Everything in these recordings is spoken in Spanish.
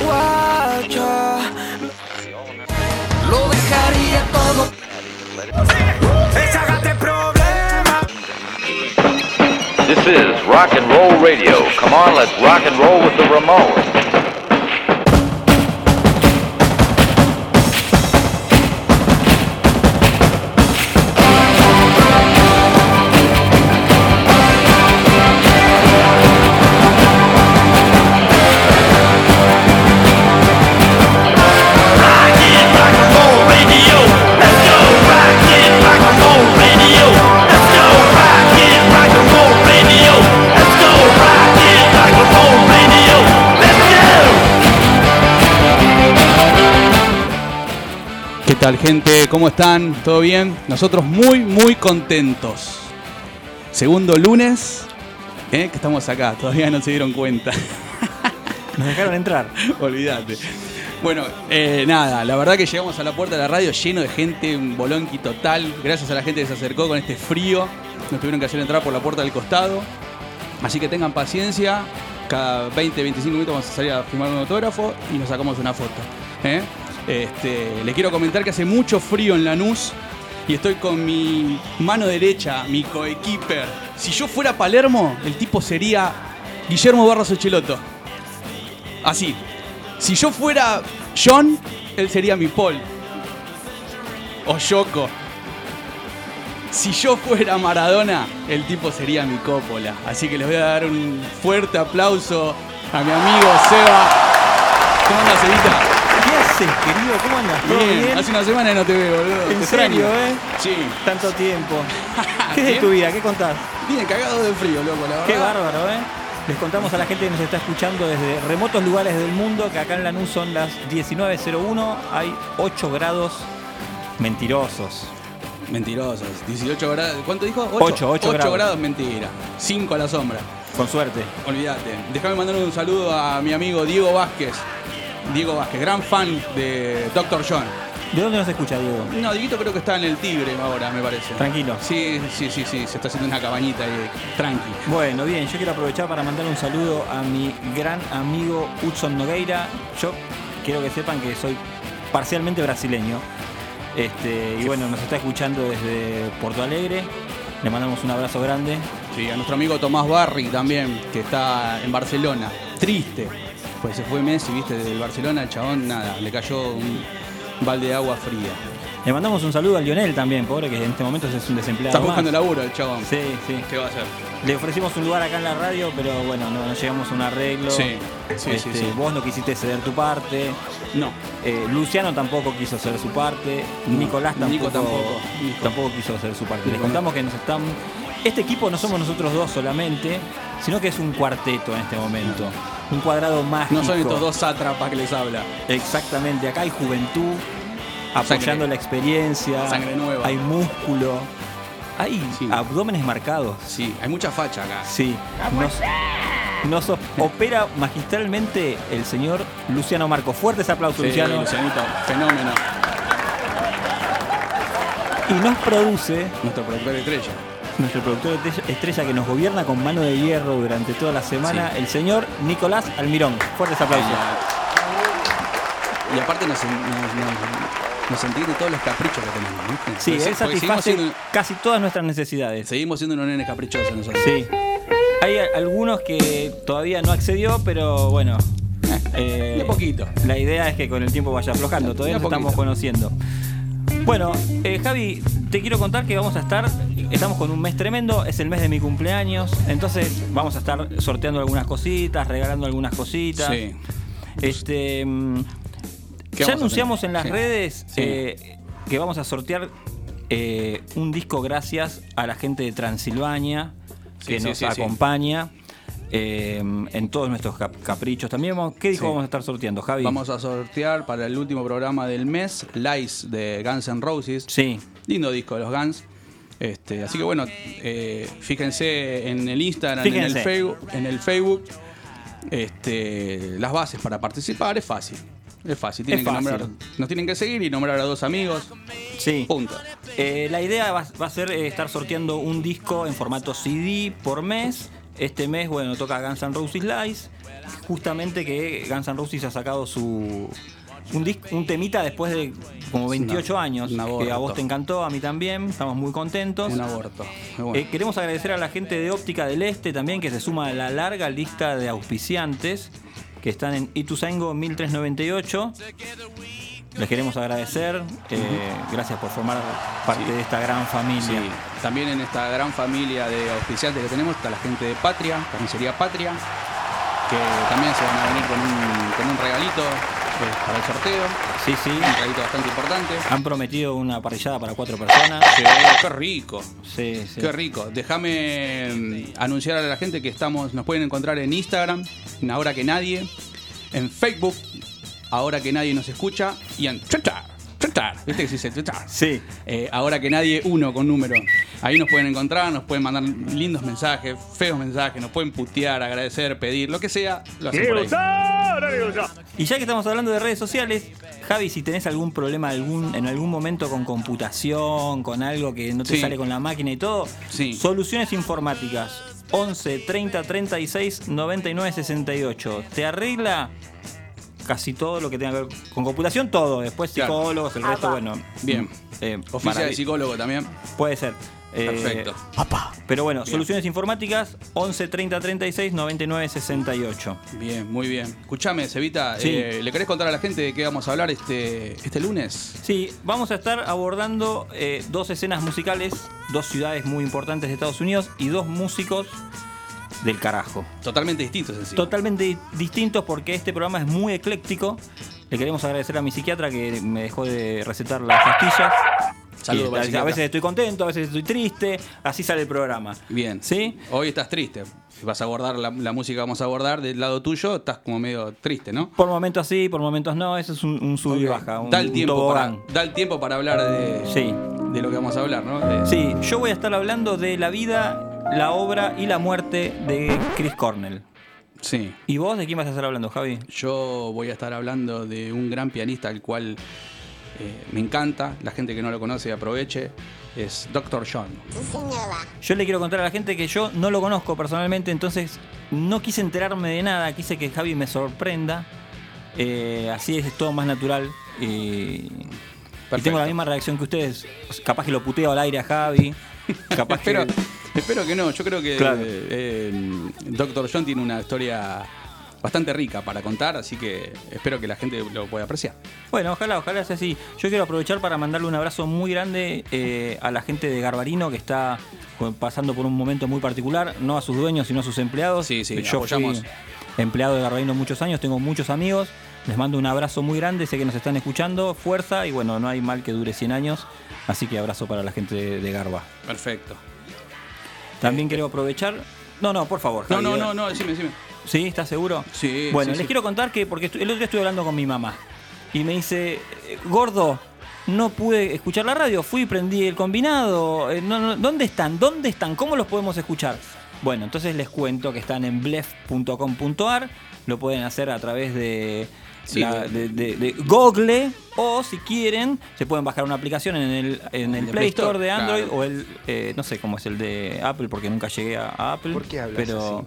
Guacha, lo dejaría todo. Deshágate problema. This is rock and roll radio. Come on, let's rock and roll with the Ramones. Tal gente? ¿Cómo están? ¿Todo bien? Nosotros muy, muy contentos. Segundo lunes, ¿eh? que estamos acá, todavía no se dieron cuenta. Nos dejaron entrar. Olvídate. Bueno, eh, nada, la verdad que llegamos a la puerta de la radio lleno de gente, un bolonqui total. Gracias a la gente que se acercó con este frío. Nos tuvieron que hacer entrar por la puerta del costado. Así que tengan paciencia. Cada 20, 25 minutos vamos a salir a firmar un autógrafo y nos sacamos una foto. ¿eh? Este, le quiero comentar que hace mucho frío en Lanús y estoy con mi mano derecha, mi coequiper. Si yo fuera Palermo, el tipo sería Guillermo Barros Echeloto. Así. Si yo fuera John, él sería mi Paul. O Yoko. Si yo fuera Maradona, el tipo sería mi Coppola. Así que les voy a dar un fuerte aplauso a mi amigo Seba. ¿Cómo andas, Evita? ¿Qué haces, querido? ¿Cómo andas? ¿Todo Bien. bien? Hace una semana que no te veo, boludo. Te ¿En extraño. serio, eh? Sí. Tanto tiempo. ¿Qué es de tu vida? ¿Qué contás? Bien cagado de frío, loco, la verdad. Qué bárbaro, ¿eh? Les contamos a la gente que nos está escuchando desde remotos lugares del mundo que acá en Lanús son las 19.01, hay 8 grados mentirosos. Mentirosos. 18 grados. ¿Cuánto dijo? Ocho, ocho grados. grados mentira. 5 a la sombra. Con suerte. Olvídate. Déjame mandar un saludo a mi amigo Diego Vázquez. Diego Vázquez, gran fan de Dr. John. ¿De dónde nos escucha, Diego? No, Dieguito creo que está en el Tigre ahora, me parece. Tranquilo. Sí, sí, sí, sí. Se está haciendo una cabañita ahí, tranqui. Bueno, bien, yo quiero aprovechar para mandar un saludo a mi gran amigo Hudson Nogueira. Yo quiero que sepan que soy parcialmente brasileño. Este, y bueno, nos está escuchando desde Porto Alegre. Le mandamos un abrazo grande. Sí, a nuestro amigo Tomás Barri también, que está en Barcelona. Triste. Pues se fue Messi, viste, del Barcelona, el chabón, nada, le cayó un balde de agua fría. Le mandamos un saludo a Lionel también, pobre, que en este momento es un desempleado. Está más. buscando laburo el chabón. Sí, sí. ¿Qué va a hacer? Le ofrecimos un lugar acá en la radio, pero bueno, no, no llegamos a un arreglo. Sí, sí, Este, sí, sí. Vos no quisiste ceder tu parte. No. Eh, Luciano tampoco quiso hacer su parte. No, Nicolás tampoco, Nico tampoco. Nico. tampoco quiso hacer su parte. Les contamos que nos están. Este equipo no somos nosotros dos solamente, sino que es un cuarteto en este momento. Un cuadrado mágico. No son estos dos sátrapas que les habla. Exactamente. Acá hay juventud, apoyando Sangre. la experiencia. Sangre nueva. Hay músculo. Hay Sí. abdómenes marcados. Sí, hay mucha facha acá. Sí. Nos, nos op- opera magistralmente el señor Luciano Marco. Fuertes aplausos, Sí, Luciano. Lucianito, fenómeno. Y nos produce Nuestro productor estrella. Nuestro productor estrella- que nos gobierna con mano de hierro durante toda la semana, el señor Nicolás Almirón. Fuertes aplausos. Y aparte nos, nos, nos- nos entiende todos los caprichos que tenemos. ¿viste? Sí, Porque él satisface siendo, casi todas nuestras necesidades. seguimos siendo unos nenes caprichosos nosotros. Sí. Hay algunos que todavía no accedió, pero bueno. eh, de poquito. La idea es que con el tiempo vaya aflojando. Todavía nos estamos conociendo. Bueno, eh, Javi, te quiero contar que vamos a estar. Estamos con un mes tremendo, es el mes de mi cumpleaños. Entonces vamos a estar sorteando algunas cositas, regalando algunas cositas. Sí. Este. mm, ¿Qué Ya anunciamos en las Sí. redes Sí. eh, que vamos a sortear eh, un disco gracias a la gente de Transilvania que nos acompaña eh, en todos nuestros cap- caprichos. También ¿qué disco Sí. vamos a estar sorteando, Javi? Vamos a sortear para el último programa del mes Lies de Guns N' Roses. Sí, Lindo disco de los Guns. Este, así que bueno, eh, fíjense en el Instagram, en Fíjense. el Facebook, en el Facebook este, las bases para participar es fácil. Es fácil, tienen Es que nombrar, nos tienen que seguir y nombrar a dos amigos. sí. Punto. Eh, la idea va, va a ser eh, estar sorteando un disco en formato CD por mes. este mes, bueno, toca Guns N' Roses Live. Justamente que Guns N' Roses ha sacado su. Un, temita después de como 28 una- años. un que a vos te encantó, a mí también. Estamos muy contentos. Un aborto. Bueno. Eh, queremos agradecer a la gente de Óptica del Este también que se suma a la larga lista de auspiciantes que están en Ituzaingo 1398. Les queremos agradecer. eh, gracias por formar parte Sí. de esta gran familia. Sí, también en esta gran familia de auspiciantes que tenemos está la gente de Patria, carnicería Patria, que también se van a venir con un, con un regalito para el sorteo, Sí, sí. un regalito bastante importante. Han prometido una parrillada para cuatro personas. Sí, qué rico, Sí, sí. qué rico. Déjame mm, anunciar a la gente que estamos, nos pueden encontrar en Instagram, en Ahora que Nadie, en Facebook, Ahora que Nadie nos escucha, y en Twitter. Twitter, ¿viste que se dice Twitter? Sí. Eh, ahora que nadie, uno con número. Ahí nos pueden encontrar, nos pueden mandar lindos mensajes, feos mensajes, nos pueden putear, agradecer, pedir, lo que sea, lo hacen por ahí. Y ya que estamos hablando de redes sociales, Javi, si tenés algún problema algún, en algún momento con computación, con algo que no te Sí. sale con la máquina y todo, Sí. soluciones informáticas 11 30 36 99 68. Te arregla casi todo lo que tenga que ver con computación, todo. Después Claro. psicólogos, el resto, bueno. Bien. eh, Oficia de marav- psicólogo también. Puede ser. Eh, Perfecto. Pero bueno, Bien. soluciones informáticas 11 30 36 99 68. Bien, muy bien. Escuchame, Cevita, Sí. eh, ¿le querés contar a la gente de qué vamos a hablar este, este lunes? Sí, vamos a estar abordando eh, dos escenas musicales, dos ciudades muy importantes de Estados Unidos y dos músicos del carajo. Totalmente distintos en sí. Totalmente di- distintos porque este programa es muy ecléctico. Le queremos agradecer a mi psiquiatra que me dejó de recetar las pastillas. Saludos para a, psiquiatra. veces estoy contento, a veces estoy triste, así sale el programa. Bien. ¿Sí? Hoy estás triste. Vas a abordar la, la música que vamos a abordar del lado tuyo, estás como medio triste, ¿no? Por momentos sí, por momentos no, eso es un, un sub y baja, un, da, el un tiempo para, tobogán. da el tiempo para hablar de, Sí. de lo que vamos a hablar, ¿no? De- Sí, yo voy a estar hablando de la vida, la obra y la muerte de Chris Cornell. sí. ¿Y vos de quién vas a estar hablando, Javi? Yo voy a estar hablando de un gran pianista al cual eh, me encanta, la gente que no lo conoce aproveche, es Dr. John. Yo le quiero contar a la gente que yo no lo conozco personalmente, entonces no quise enterarme de nada, quise que Javi me sorprenda. Eh, así es todo más natural. Y, y tengo la misma reacción que ustedes. Capaz que lo puteo al aire a Javi. Capaz que. Espero que no, yo creo que Claro. eh, Dr. John tiene una historia bastante rica para contar, así que espero que la gente lo pueda apreciar. Bueno, ojalá, ojalá sea así. Yo quiero aprovechar para mandarle un abrazo muy grande eh, a la gente de Garbarino que está pasando por un momento muy particular, no a sus dueños, sino a sus empleados. Sí, sí, Yo apoyamos. fui empleado de Garbarino muchos años, tengo muchos amigos. Les mando un abrazo muy grande, sé que nos están escuchando, fuerza y bueno, no hay mal que dure 100 años, así que abrazo para la gente de, de Garba. Perfecto. También quiero aprovechar... No, no, por favor. No, no, no, no, decime, decime. ¿Sí? ¿Estás seguro? Sí, Bueno, sí, les sí. quiero contar que, porque el otro día estuve hablando con mi mamá y me dice, eh, gordo, no pude escuchar la radio, fui y prendí el combinado. eh, no, no, ¿Dónde están? ¿Dónde están? ¿Cómo los podemos escuchar? Bueno, entonces les cuento que están en blef.com.ar, lo pueden hacer a través de, Sí. la- de, de- de Google o si quieren se pueden bajar una aplicación en el, en el de Play Play Store Store, de Android claro. o el, eh, no sé cómo es el de Apple porque nunca llegué a, a Apple. ¿Por qué hablas Pero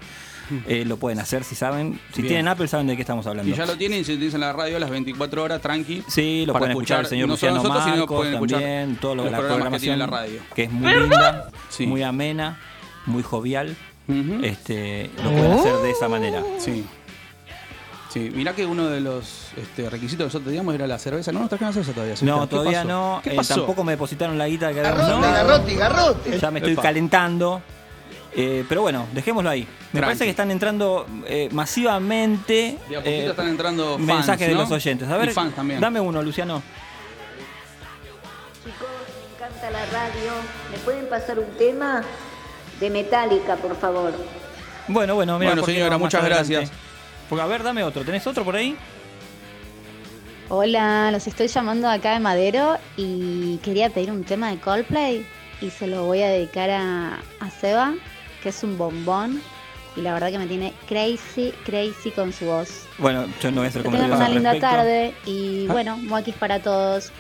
eh, lo pueden hacer si saben. Si Bien. tienen Apple saben de qué estamos hablando. Y ya lo tienen y se utilizan la radio las 24 horas, tranqui. Sí, lo pueden escuchar, el señor no Luciano nosotros, sino Marcos pueden escuchar también, todo lo, los la programas que tiene programación la radio. que es muy linda, Sí. muy amena, muy jovial. Este, lo pueden hacer de esa manera. Sí. Sí, mirá que uno de los este, requisitos que nosotros teníamos era la cerveza. No nos trajeron la cerveza todavía. No, Sebastián. ¿Qué todavía pasó? no. ¿Qué eh, pasó? tampoco me depositaron la guita que habíamos Garrote, dado. garrote, garrote. Ya me estoy Epa. calentando. Eh, pero bueno, dejémoslo ahí. Me Tranqui. parece que están entrando eh, masivamente De a poquito eh, están entrando fans, mensajes de ¿no? los oyentes. A ver, Y fans también. dame uno, Luciano. Chicos, me encanta la radio. ¿Me pueden pasar un tema de Metallica, por favor? Bueno, bueno, mira. Bueno, ¿por qué señora, muchas adelante? gracias. Porque, a ver, dame otro. ¿Tenés otro por ahí? Hola, los estoy llamando acá de Madero y quería pedir un tema de Coldplay y se lo voy a dedicar a, a Seba, que es un bombón y la verdad que me tiene crazy, crazy con su voz. Bueno, yo no voy a hacer comentarios una al linda respecto. tarde y bueno, muakis para todos.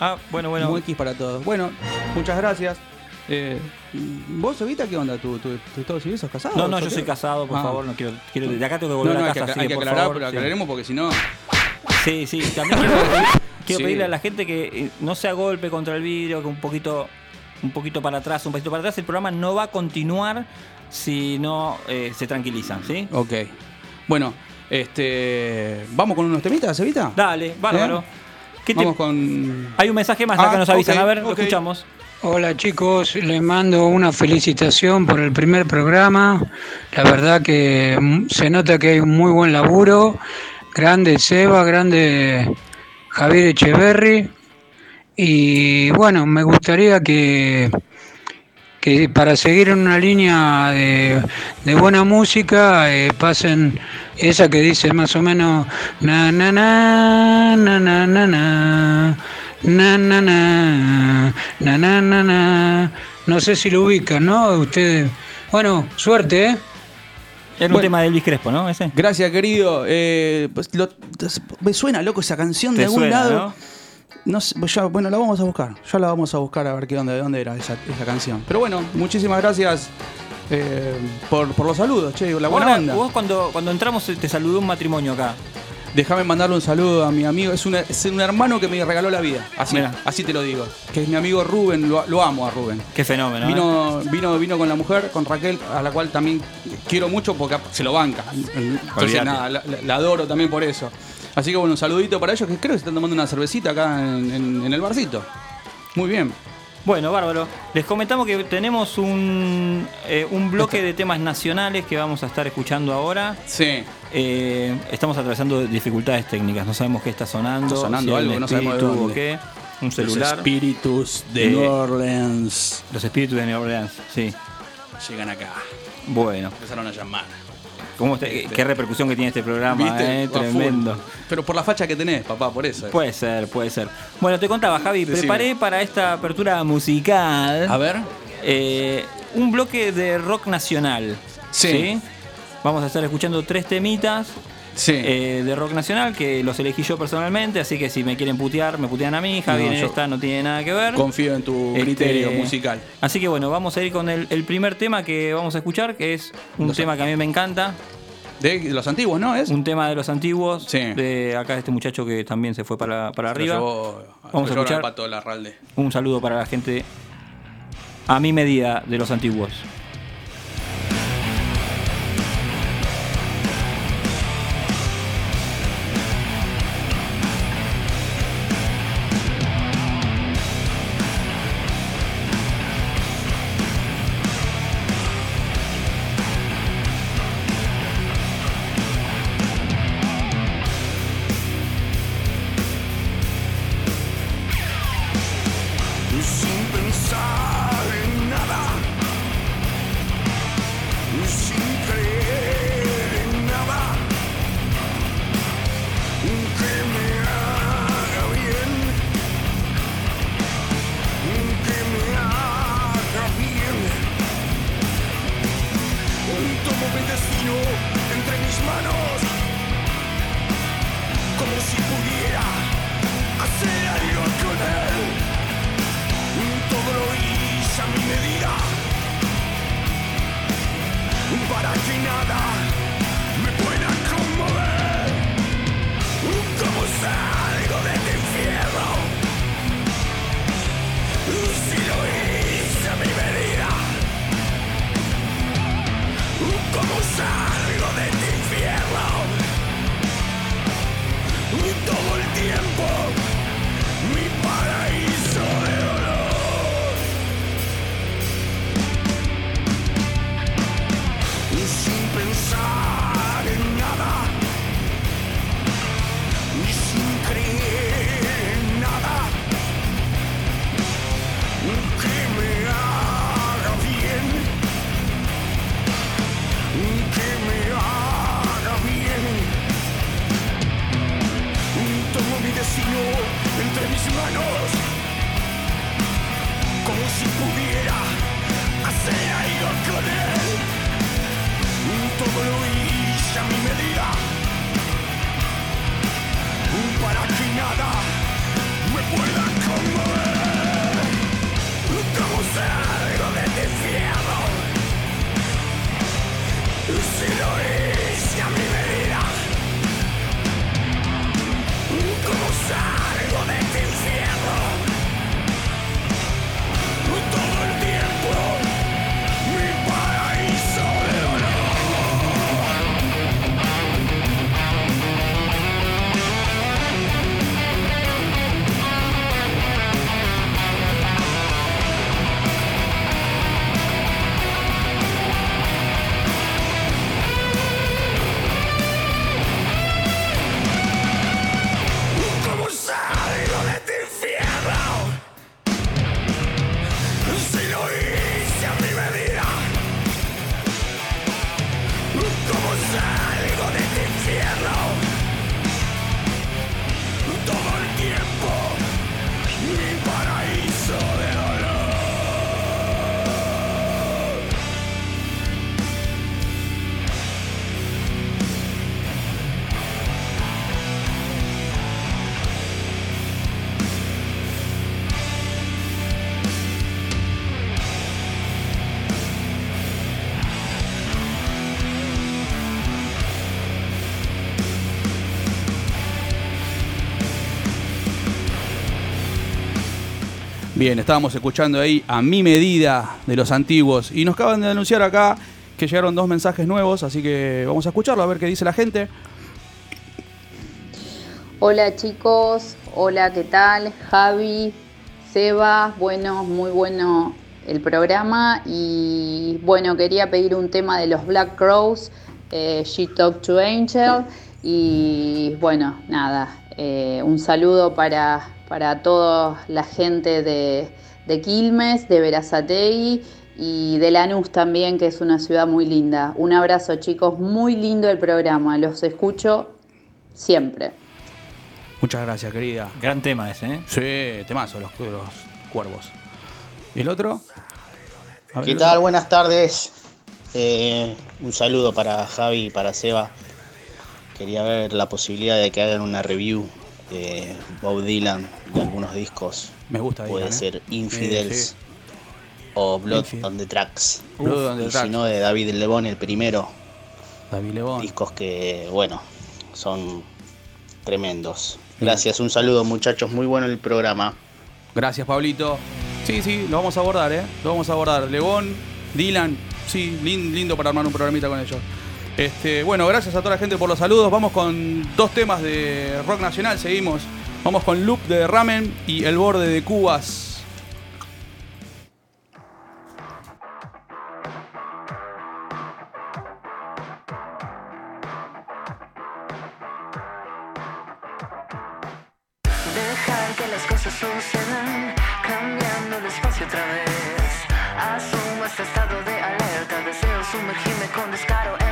Ah, bueno, bueno. X para todos. Bueno, muchas gracias. Eh, ¿Vos, Evita, qué onda? ¿Tú, tú, tú Estados Unidos sos casado? No, no, yo soy casado, por Ah. favor, no quiero, quiero de acá tengo que No, volver no, a hay que, casa, así hay que por aclarar, favor, pero sí. aclararemos porque si no. Sí, sí, también quiero, quiero Sí. pedirle a la gente que eh, no se golpe contra el vidrio, que un poquito, un poquito para atrás, un poquito para atrás. El programa no va a continuar si no eh, se tranquilizan, ¿sí? Ok. Bueno, este. ¿Vamos con unos temitas, Evita? Dale, bárbaro. ¿Eh? ¿Qué te- Vamos con. Hay un mensaje más, Ah, acá nos avisan. a ver, lo escuchamos. Hola chicos, les mando una felicitación por el primer programa. La verdad que mm, se nota que hay un muy buen laburo. Grande Seba, grande Javier Echeverry. Y bueno, me gustaría que, que para seguir en una línea de, de buena música eh, pasen esa que dice más o menos na na na na na na na na na na na na na na no sé si lo ubican, ¿no? Ustedes. Bueno, suerte, ¿eh? Era un Bueno. tema de Elvis Crespo, ¿no? Ese. Gracias, querido. Eh, pues, lo- me suena loco esa canción de algún suena, lado. ¿no? No sé, pues ya, bueno, la vamos a buscar. Ya la vamos a buscar a ver qué dónde, de dónde era esa, esa canción. Pero bueno, muchísimas gracias eh, por, por los saludos, che, la buena Ahora, onda. vos cuando, cuando entramos te saludó un matrimonio acá. Déjame mandarle un saludo a mi amigo. Es, una- es un hermano que me regaló la vida. Así, así te lo digo. Que es mi amigo Rubén. Lo, lo amo a Rubén. Qué fenómeno. ¿eh? Vino, vino, vino con la mujer, con Raquel, a la cual también quiero mucho porque se lo banca. Entonces, nada, la, la- la adoro también por eso. Así que bueno, un saludito para ellos que creo que se están tomando una cervecita acá en, en- en el barcito. Muy bien. Bueno, bárbaro. Les comentamos que tenemos un, eh, un bloque de temas nacionales que vamos a estar escuchando ahora. Sí. Eh, estamos atravesando dificultades técnicas, no sabemos qué está sonando. Está sonando si algo, no sabemos de dónde. qué. Un Los celular. espíritus de New Orleans Los espíritus de New Orleans, sí. llegan acá. Bueno, Empezaron a llamar. ¿Cómo te- qué repercusión que tiene este programa, eh? Tremendo. Pero por la facha que tenés, papá, por eso. Puede ser, puede ser. Bueno, te contaba, Javi, Decime. preparé para esta apertura musical A ver. eh, un bloque de rock nacional. Sí. Vamos a estar escuchando tres temitas Sí. eh, de rock nacional que los elegí yo personalmente, así que si me quieren putear, me putean a mí. Javi No, en esta no tiene nada que ver. Confío en tu Este, criterio musical. Así que bueno, vamos a ir con el, el primer tema que vamos a escuchar, que es un Los- tema que a mí me encanta. De los antiguos, ¿no? ¿Es? Un tema de los antiguos. Sí. De acá este muchacho que también se fue para, para arriba. llevó- Vamos a escuchar. pato. Un saludo para la gente a mi medida de los antiguos. Bien, estábamos escuchando ahí a mi medida de los antiguos y nos acaban de anunciar acá que llegaron dos mensajes nuevos, así que vamos a escucharlo a ver qué dice la gente. Hola chicos, hola, ¿qué tal? Javi, Seba, bueno, muy bueno el programa y bueno, quería pedir un tema de los Black Crows, eh, She Talked to Angel y bueno, nada, eh, un saludo para, para toda la gente de, de Quilmes, de Verazategui y de Lanús también, que es una ciudad muy linda. Un abrazo chicos, muy lindo el programa, los escucho siempre. Muchas gracias, querida. Gran tema ese, ¿eh? Sí, temazo, los, los cuervos. ¿Y el otro? A ver, ¿Qué tal? Buenas tardes. Eh, un saludo para Javi y para Seba. Quería ver la posibilidad de que hagan una review de Bob Dylan de algunos discos. Me gusta Puede Dylan, ¿eh? ser Infidels Sí, sí. o Blood Infidel. on the Tracks. Blood on the y Tracks. si no, de David Lebón, el primero. David Lebón. Discos que, bueno, son tremendos. Gracias, un saludo muchachos, muy bueno el programa. Gracias, Pablito. Sí, sí, lo vamos a abordar, ¿eh? Lo vamos a abordar. Lebón, Dylan, sí, lin- lindo para armar un programita con ellos. Este, bueno, gracias a toda la gente por los saludos. Vamos con dos temas de rock nacional, seguimos. Vamos con Loop de Ramen y El Borde de Cubas. Otra vez. Asumo este estado de alerta, deseo sumergirme con descaro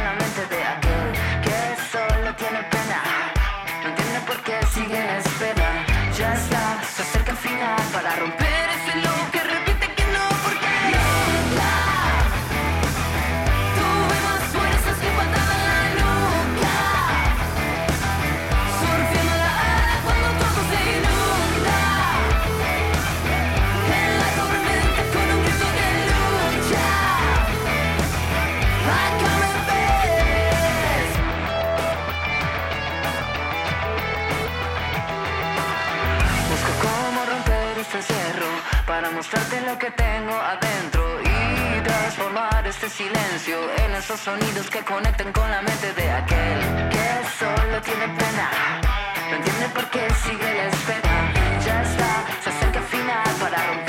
que tengo adentro Y transformar este silencio En esos sonidos que conectan con la mente de aquel Que solo tiene pena. No entiende por qué sigue la espera. Ya está, se acerca el final Para romper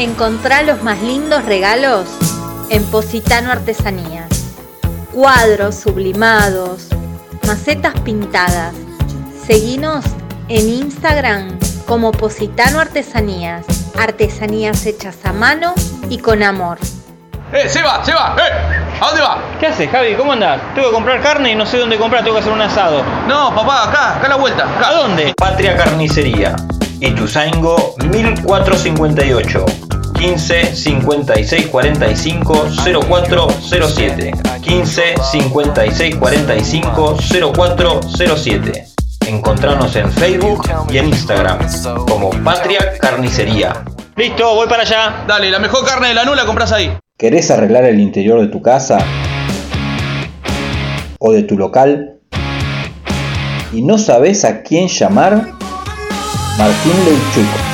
Encontrá los más lindos regalos en Positano Artesanías. Cuadros sublimados, macetas pintadas. Seguinos en Instagram como Positano Artesanías. Artesanías hechas a mano y con amor. ¡Eh, Seba! ¡Seba! ¡Eh! ¿A dónde va? ¿Qué haces, Javi? ¿Cómo andás? Tengo que comprar carne y no sé dónde comprar, tengo que hacer un asado. No, papá, acá, acá a la vuelta. Acá. ¿A dónde? Patria Carnicería, Ituzaingo 1458, 15 56 45 0407, 15 56 45 0407. Encontranos en Facebook y en Instagram como Patria Carnicería. Listo, voy para allá. Dale, la mejor carne de la nula compras ahí. ¿Querés arreglar el interior de tu casa o de tu local y no sabes a quién llamar? Martín Leuchuk.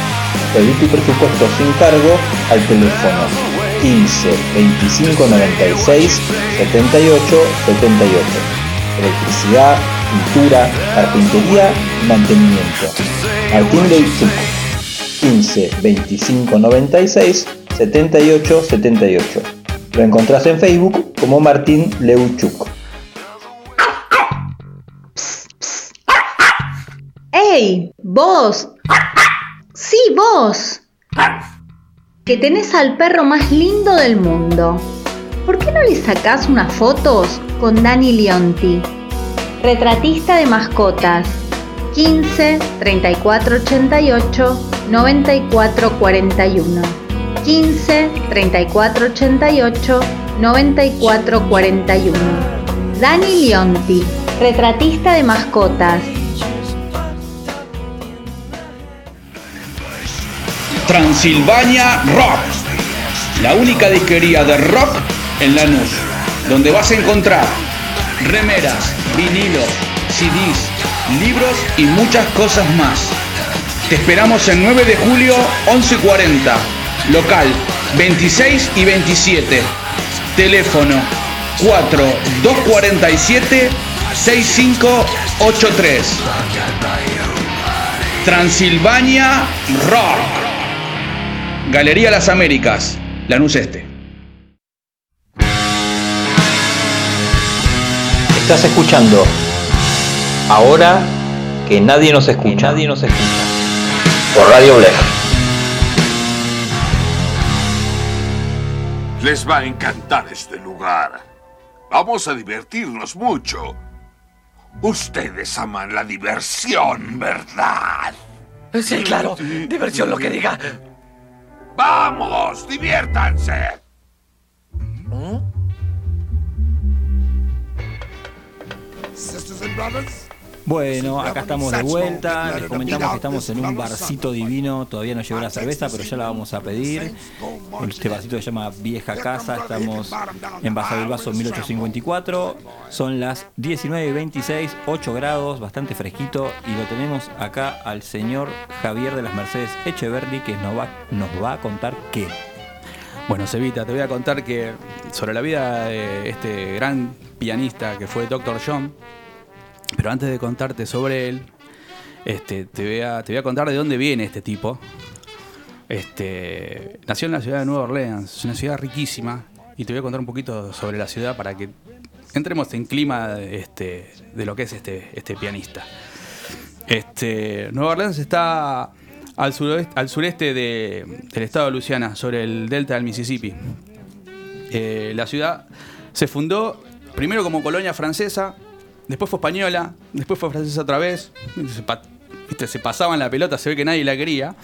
Pedí tu presupuesto sin cargo al teléfono 15 25 96 78 78. Electricidad, pintura, carpintería y mantenimiento. Martín Leuchuk. 15 25 96 78 78. Lo encontrás en Facebook como Martín Leuchuk. ¡Ey! ¡Vos! ¡Sí, vos! Que tenés al perro más lindo del mundo. ¿Por qué no le sacás unas fotos con Dani Leonti? Retratista de mascotas. 15 34 88 94 41. 15 34 88 94 41. Dani Leonti, retratista de mascotas. Transilvania Rock, la única disquería de rock en Lanús, donde vas a encontrar remeras, vinilos, CDs, libros y muchas cosas más. Te esperamos el 9 de julio 11:40, local 26 y 27, teléfono 4247 6583. Transilvania Rock. Galería Las Américas, Lanús Este. Estás escuchando ahora que nadie nos escucha. nadie nos escucha. Por Radio Black. Les va a encantar este lugar. Vamos a divertirnos mucho. Ustedes aman la diversión, ¿verdad? Sí, claro. Diversión lo que diga. ¡Vamos! ¡Diviértanse! Sisters and brothers, Bueno, acá estamos de vuelta. Les comentamos que estamos en un barcito divino. Todavía no llegó la cerveza, pero ya la vamos a pedir. Este barcito se llama Vieja Casa. Estamos en Baja del Vaso 1854. Son las 19.26, 8 grados, bastante fresquito. Y lo tenemos acá al señor Javier de las Mercedes Echeverry, que nos va, nos va a contar qué. Bueno, Cevita, te voy a contar que sobre la vida de este gran pianista que fue Dr. John, pero antes de contarte sobre él, este, te, voy a, contar de dónde viene este tipo. Este, nació en la ciudad de Nueva Orleans, es una ciudad riquísima, y te voy a contar un poquito sobre la ciudad para que entremos en clima este, de lo que es este, pianista. Nueva Orleans está al sureste, al sureste de- del estado de Luisiana, sobre el delta del Mississippi. Eh, la ciudad se fundó primero como colonia francesa, después fue española, después fue francesa otra vez. Se, pa- se pasaban la pelota, se ve que nadie la quería.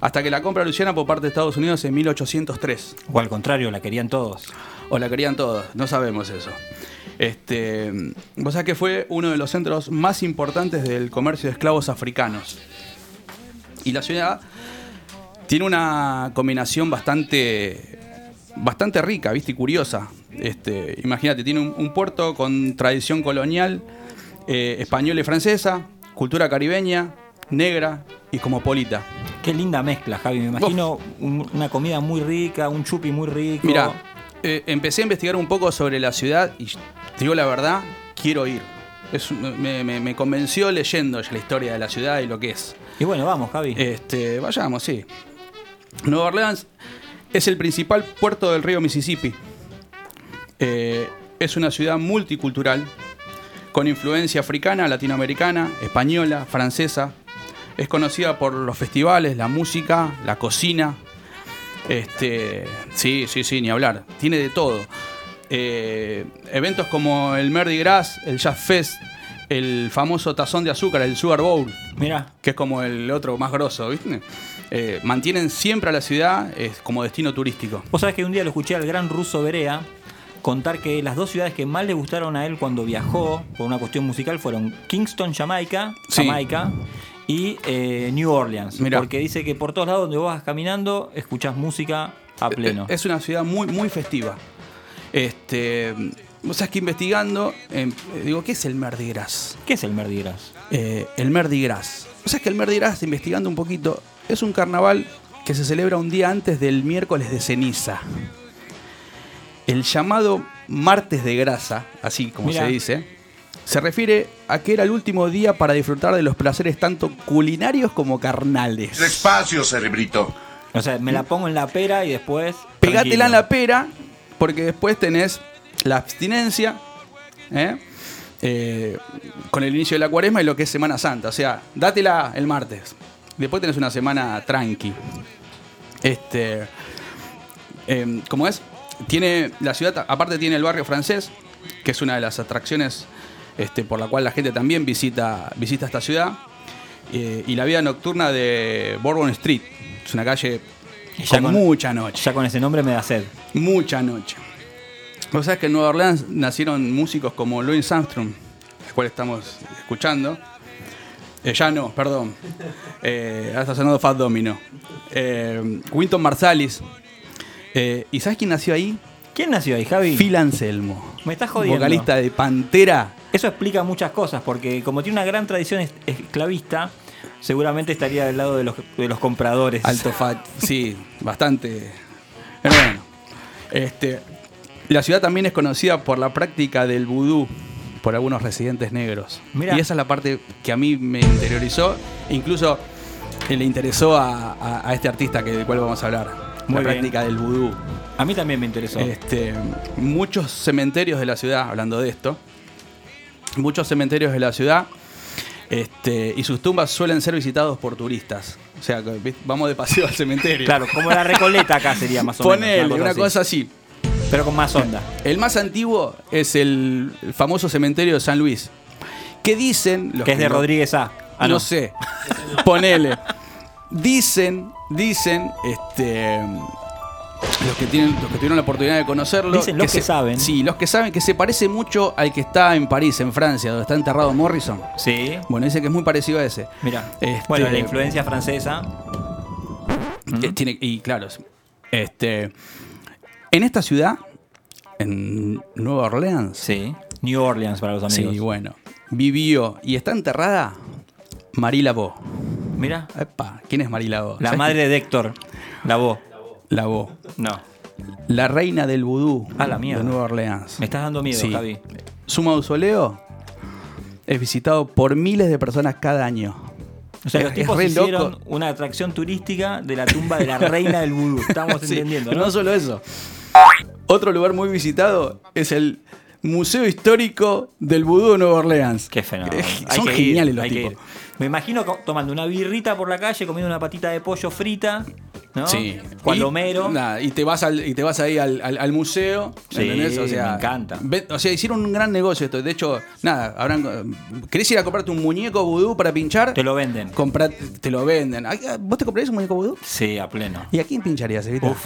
Hasta que la compra Luisiana por parte de Estados Unidos en 1803. O al contrario, la querían todos. O la querían todos, no sabemos eso. Este, vos sabés que fue uno de los centros más importantes del comercio de esclavos africanos. Y la ciudad tiene una combinación bastante, bastante rica, ¿viste? Y curiosa. Este, Imagínate, tiene un, un puerto con tradición colonial eh, española y francesa, cultura caribeña, negra y cosmopolita. Qué linda mezcla, Javi. Me imagino un- una comida muy rica, un chupi muy rico. Mira, eh, empecé a investigar un poco sobre la ciudad y te digo la verdad, quiero ir. Es me, me- me convenció leyendo la historia de la ciudad y lo que es. Y bueno, vamos, Javi. Este, vayamos, sí. Nueva Orleans es el principal puerto del río Mississippi. Eh, es una ciudad multicultural con influencia africana, latinoamericana, española, francesa. Es conocida por los festivales, la música, la cocina. Este, sí, sí, sí, ni hablar. Tiene de todo. Eh, eventos como el Mardi Gras, el Jazz Fest, el famoso tazón de azúcar, el Sugar Bowl. Mira. Que es como el otro más grosso, ¿viste? Eh, mantienen siempre a la ciudad eh, como destino turístico. Vos sabés que un día lo escuché al gran ruso Berea contar que las dos ciudades que más le gustaron a él cuando viajó por una cuestión musical fueron Kingston, Jamaica, Sí. Jamaica y eh, New Orleans. Mirá. Porque dice que por todos lados donde vos vas caminando escuchás música a pleno. Es una ciudad muy, muy festiva. Este, vos sabés que investigando, eh, digo, ¿qué es el Mardi Gras? ¿Qué es el Mardi Gras? Eh, el Mardi Gras. Vos sabés que el Mardi Gras, investigando un poquito, es un carnaval que se celebra un día antes del miércoles de ceniza. El llamado martes de grasa, así como Mirá. se dice, se refiere a que era el último día para disfrutar de los placeres tanto culinarios como carnales. Despacio, cerebrito. O sea, me la pongo en la pera y después. Pegátela en la pera, porque después tenés la abstinencia, ¿eh? Eh, con el inicio de la cuaresma y lo que es Semana Santa. O sea, dátela el martes. Después tenés una semana tranqui. Este. eh, ¿Cómo es? Tiene. La ciudad, aparte, tiene el barrio francés, que es una de las atracciones este, por la cual la gente también visita, visita esta ciudad. Eh, y la vida nocturna de Bourbon Street. Es una calle ya con, con- mucha noche. Ya con ese nombre me da sed. Mucha noche. Vos sabés que en Nueva Orleans nacieron músicos como Louis Armstrong, el cual estamos escuchando. Eh, ya no, perdón. Eh, ahora está sonando Fat Domino. Eh, Winton Marsalis. Eh, ¿Y sabes quién nació ahí? ¿Quién nació ahí, Javi? Phil Anselmo. Me estás jodiendo. Vocalista de Pantera. Eso explica muchas cosas, porque como tiene una gran tradición es- esclavista, seguramente estaría del lado de los, de los compradores. Alto fat, sí, bastante. Pero bueno, este, la ciudad también es conocida por la práctica del vudú por algunos residentes negros. Mirá. Y esa es la parte que a mí me interiorizó, e incluso le interesó a, a- a este artista que, del cual vamos a hablar. Muy la bien. práctica del vudú. A mí también me interesó. Este, muchos cementerios de la ciudad, hablando de esto, muchos cementerios de la ciudad este, y sus tumbas suelen ser visitados por turistas. O sea, vamos de paseo al cementerio. Claro, como la Recoleta acá sería más o Ponele, menos. una cosa así. Pero con más onda. El más antiguo es el, famoso cementerio de San Luis. Que dicen. los Que es de Rodríguez A. Ah, no, no. sé. Ponele. Dicen, dicen, este. Los que, tienen, los que tuvieron la oportunidad de conocerlo. Dicen los que se- saben. Sí, los que saben que se parece mucho al que está en París, en Francia, donde está enterrado Morrison. Sí. Bueno, dice que es muy parecido a ese. Mira. Este, Bueno, la influencia francesa. Eh, tiene- y claro, este, en esta ciudad, en Nueva Orleans. Sí. New Orleans para los amigos. Sí, bueno. Vivió y está enterrada Marie Laveau. Mira. Epa, ¿quién es Marie Laveau? La ¿Sabes madre de Héctor. La voz. quién? Laveau. No. La reina del vudú Ah, la mierda. de Nueva Orleans. Me estás dando miedo, Sí. Javi. Su mausoleo es visitado por miles de personas cada año. O sea, los Es- es tipos hicieron loco. una atracción turística de la tumba de la reina del vudú. Estamos Sí, entendiendo, pero ¿no? no solo eso. Otro lugar muy visitado es el Museo Histórico del Vudú de Nueva Orleans. Qué fenómeno. Eh, Son ir, geniales los tipos. Me imagino tomando una birrita por la calle, comiendo una patita de pollo frita, ¿no? Sí. Cualomero. Y, nada, y te vas al, y te vas ahí al, al- al museo. Sí, ¿entendés? O sea, me encanta. ve- o sea, hicieron un gran negocio esto. De hecho, nada, habrán. ¿Querés ir a comprarte un muñeco vudú para pinchar? Te lo venden. Comprá- te lo venden. Ay, ¿Vos te comprarías un muñeco vudú? Sí, a pleno. ¿Y a quién pincharías, Evita? Uf,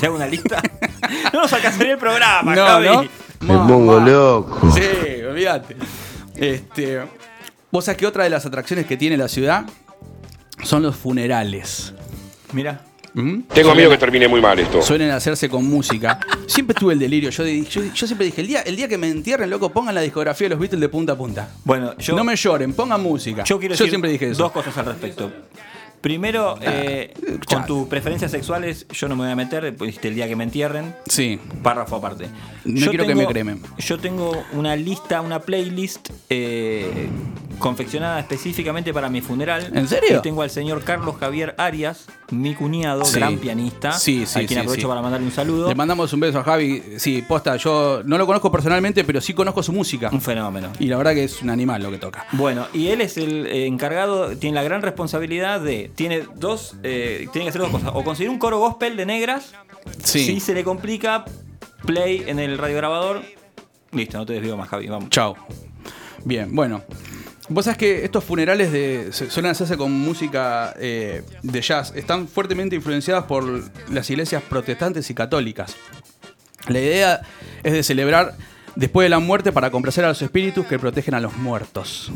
¿te hago una lista? no nos alcanzaría el programa, No, Javi. ¿no? Me pongo loco. Sí, olvídate. Este, Vos sabés que otra de las atracciones que tiene la ciudad son los funerales. Mira. Tengo miedo que termine muy mal esto. Suelen hacerse con música. Siempre tuve el delirio. Yo, di- yo, yo siempre dije, el día, el día que me entierren, loco, pongan la discografía de los Beatles de punta a punta. Bueno, yo, no me lloren, pongan música. yo quiero decir siempre dije eso. dos cosas al respecto. Primero, eh, con tus preferencias sexuales, yo no me voy a meter, el día que me entierren. Sí. Párrafo aparte. No quiero que me cremen. Yo tengo una lista, una playlist eh, confeccionada específicamente para mi funeral. ¿En serio? Y tengo al señor Carlos Javier Arias, mi cuñado, Sí. gran pianista. Sí, sí, a quien aprovecho para mandarle un saludo. Le mandamos un beso a Javi. Sí, posta, yo no lo conozco personalmente, pero sí conozco su música. Un fenómeno. Y la verdad que es un animal lo que toca. Bueno, y él es el encargado, tiene la gran responsabilidad de. Tiene dos. eh, tiene que hacer dos cosas. O conseguir un coro gospel de negras. Sí. Si se le complica, play en el radiograbador. Listo, no te desvío más, Javi. Vamos. Chao. Bien, bueno. Vos sabés que estos funerales de, suelen hacerse con música eh, de jazz. Están fuertemente influenciadas por las iglesias protestantes y católicas. La idea es de celebrar después de la muerte para complacer a los espíritus que protegen a los muertos.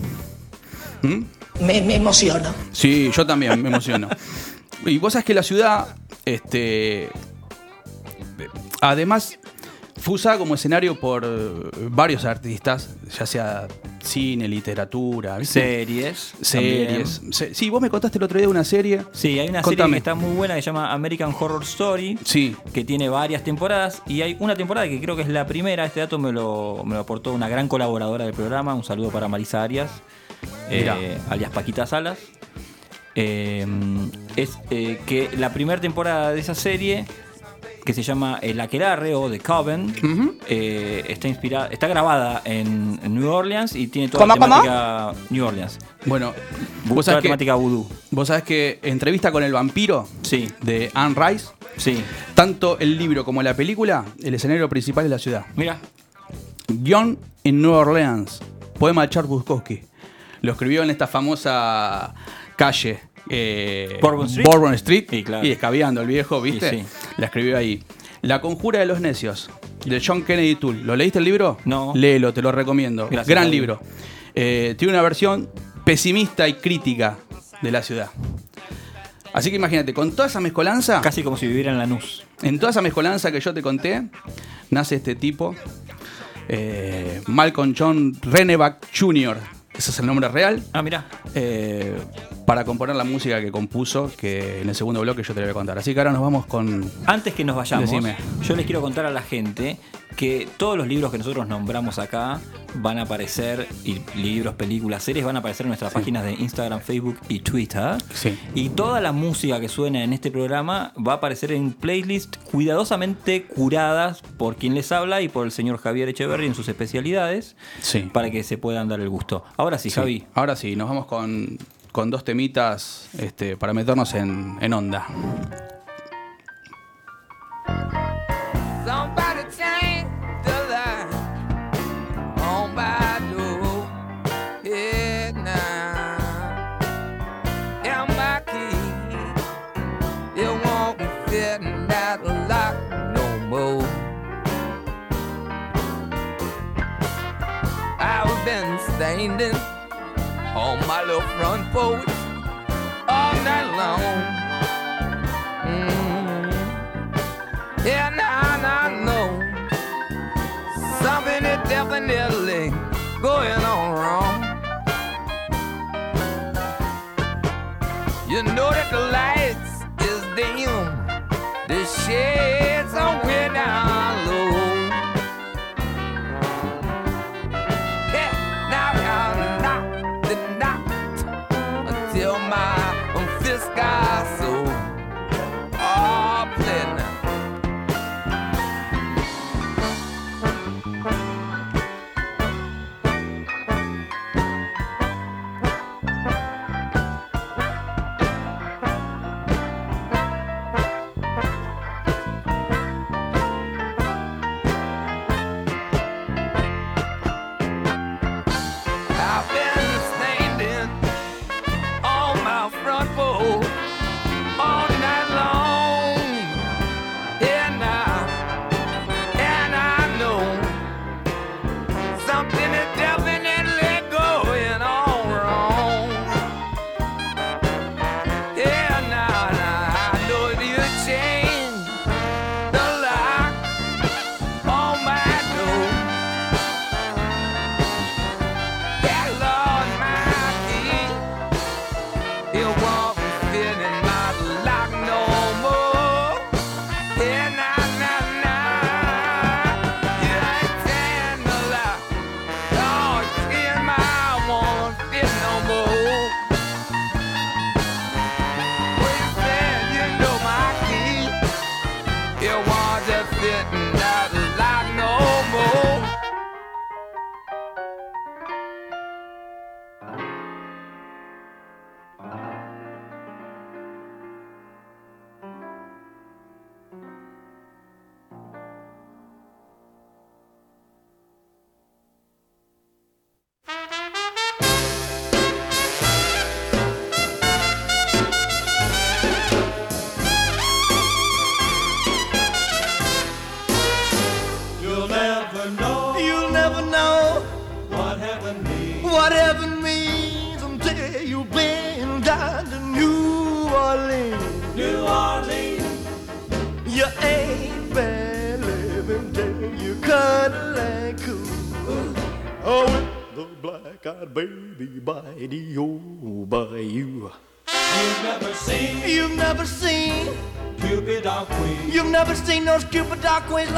¿Mm? Me, me emociono. Sí, yo también me emociono. Y vos sabés que la ciudad, este, además, fue usada como escenario por varios artistas, ya sea cine, literatura, ¿viste? Series. series. Se- sí, vos me contaste el otro día de una serie. Sí, hay una serie Contame. que está muy buena que se llama American Horror Story. Sí. Que tiene varias temporadas. Y hay una temporada que creo que es la primera. Este dato me lo, me lo aportó una gran colaboradora del programa. Un saludo para Marisa Arias. Eh, alias Paquita Salas. Eh, es eh, que la primera temporada de esa serie, que se llama El Aquelarre o The Coven, eh, está inspirada, está grabada en, en New Orleans y tiene toda la temática New Orleans. Bueno, Bu- vos toda la sabés que, temática vudú. vos sabés que entrevista con el vampiro Sí. de Anne Rice, Sí. tanto el libro como la película, el escenario principal es la ciudad. Mira. Guión en Nueva Orleans. Poema de Charles Bukowski. Lo escribió en esta famosa calle. eh, Bourbon Street. Bourbon Street. Sí, claro. Y escabeando el viejo, ¿viste? Sí, sí. La escribió ahí. La conjura de los necios. De John Kennedy Toole. ¿Lo leíste el libro? No. Léelo, te lo recomiendo. Gracias, Gran libro. Eh, tiene una versión pesimista y crítica de la ciudad. Así que imagínate, con toda esa mezcolanza. Casi como si viviera en Lanús. En toda esa mezcolanza que yo te conté, nace este tipo, eh, Malcolm John Renneback Jr., ese es el nombre real, Ah, mira. eh, para componer la música que compuso, que en el segundo bloque yo te lo voy a contar. Así que ahora nos vamos con... Antes que nos vayamos, Decime. yo les quiero contar a la gente que todos los libros que nosotros nombramos acá van a aparecer, y libros, películas, series, van a aparecer en nuestras páginas de Instagram, Facebook y Twitter. Sí. Y toda la música que suena en este programa va a aparecer en playlists cuidadosamente curadas por quien les habla y por el señor Javier Echeverry en sus especialidades, Sí. para que se puedan dar el gusto. Ahora sí, Sí. Javi. Ahora sí, nos vamos con, con dos temitas este, para meternos en, en onda. Been on my little front porch all night long. Mm. Yeah, now I know something is definitely going on wrong. You know that the lights is dim, the shades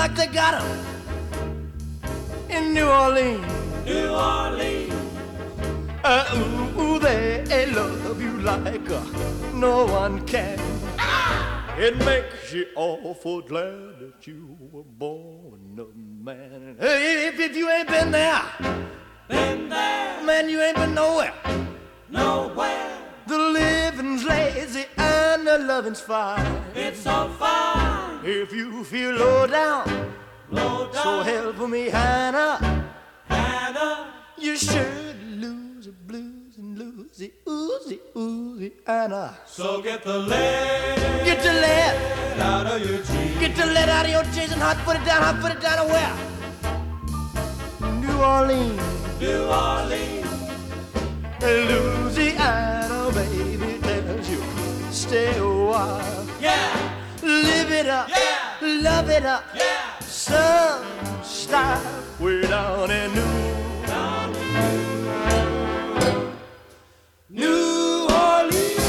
like they got 'em in New Orleans. New Orleans. Uh, ooh, ooh, they love you like uh, no one can. It makes you awful glad that you were born a man. Hey, if, if you ain't been there, been there, man, you ain't been nowhere. Nowhere. The living's lazy and the loving's fine. It's so fine. If you feel low down, low down. so help me, Hannah. Hannah, you should lose the blues and lose the oozy oozy Anna. So get the lead, get the lead out of your jeans. Get the lead out of your jeans and hot put it down, hot put it down to where? New Orleans, New Orleans. Louisiana, baby, tells you stay a while. Yeah, live it up, yeah, love it up, yeah. Some style way down in New, down in New, New Orleans.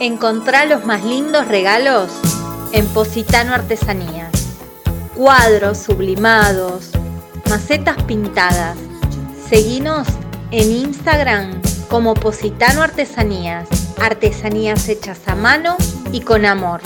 Encontrá los más lindos regalos en Positano Artesanías. Cuadros sublimados, macetas pintadas. Seguinos en Instagram como Positano Artesanías. Artesanías hechas a mano y con amor.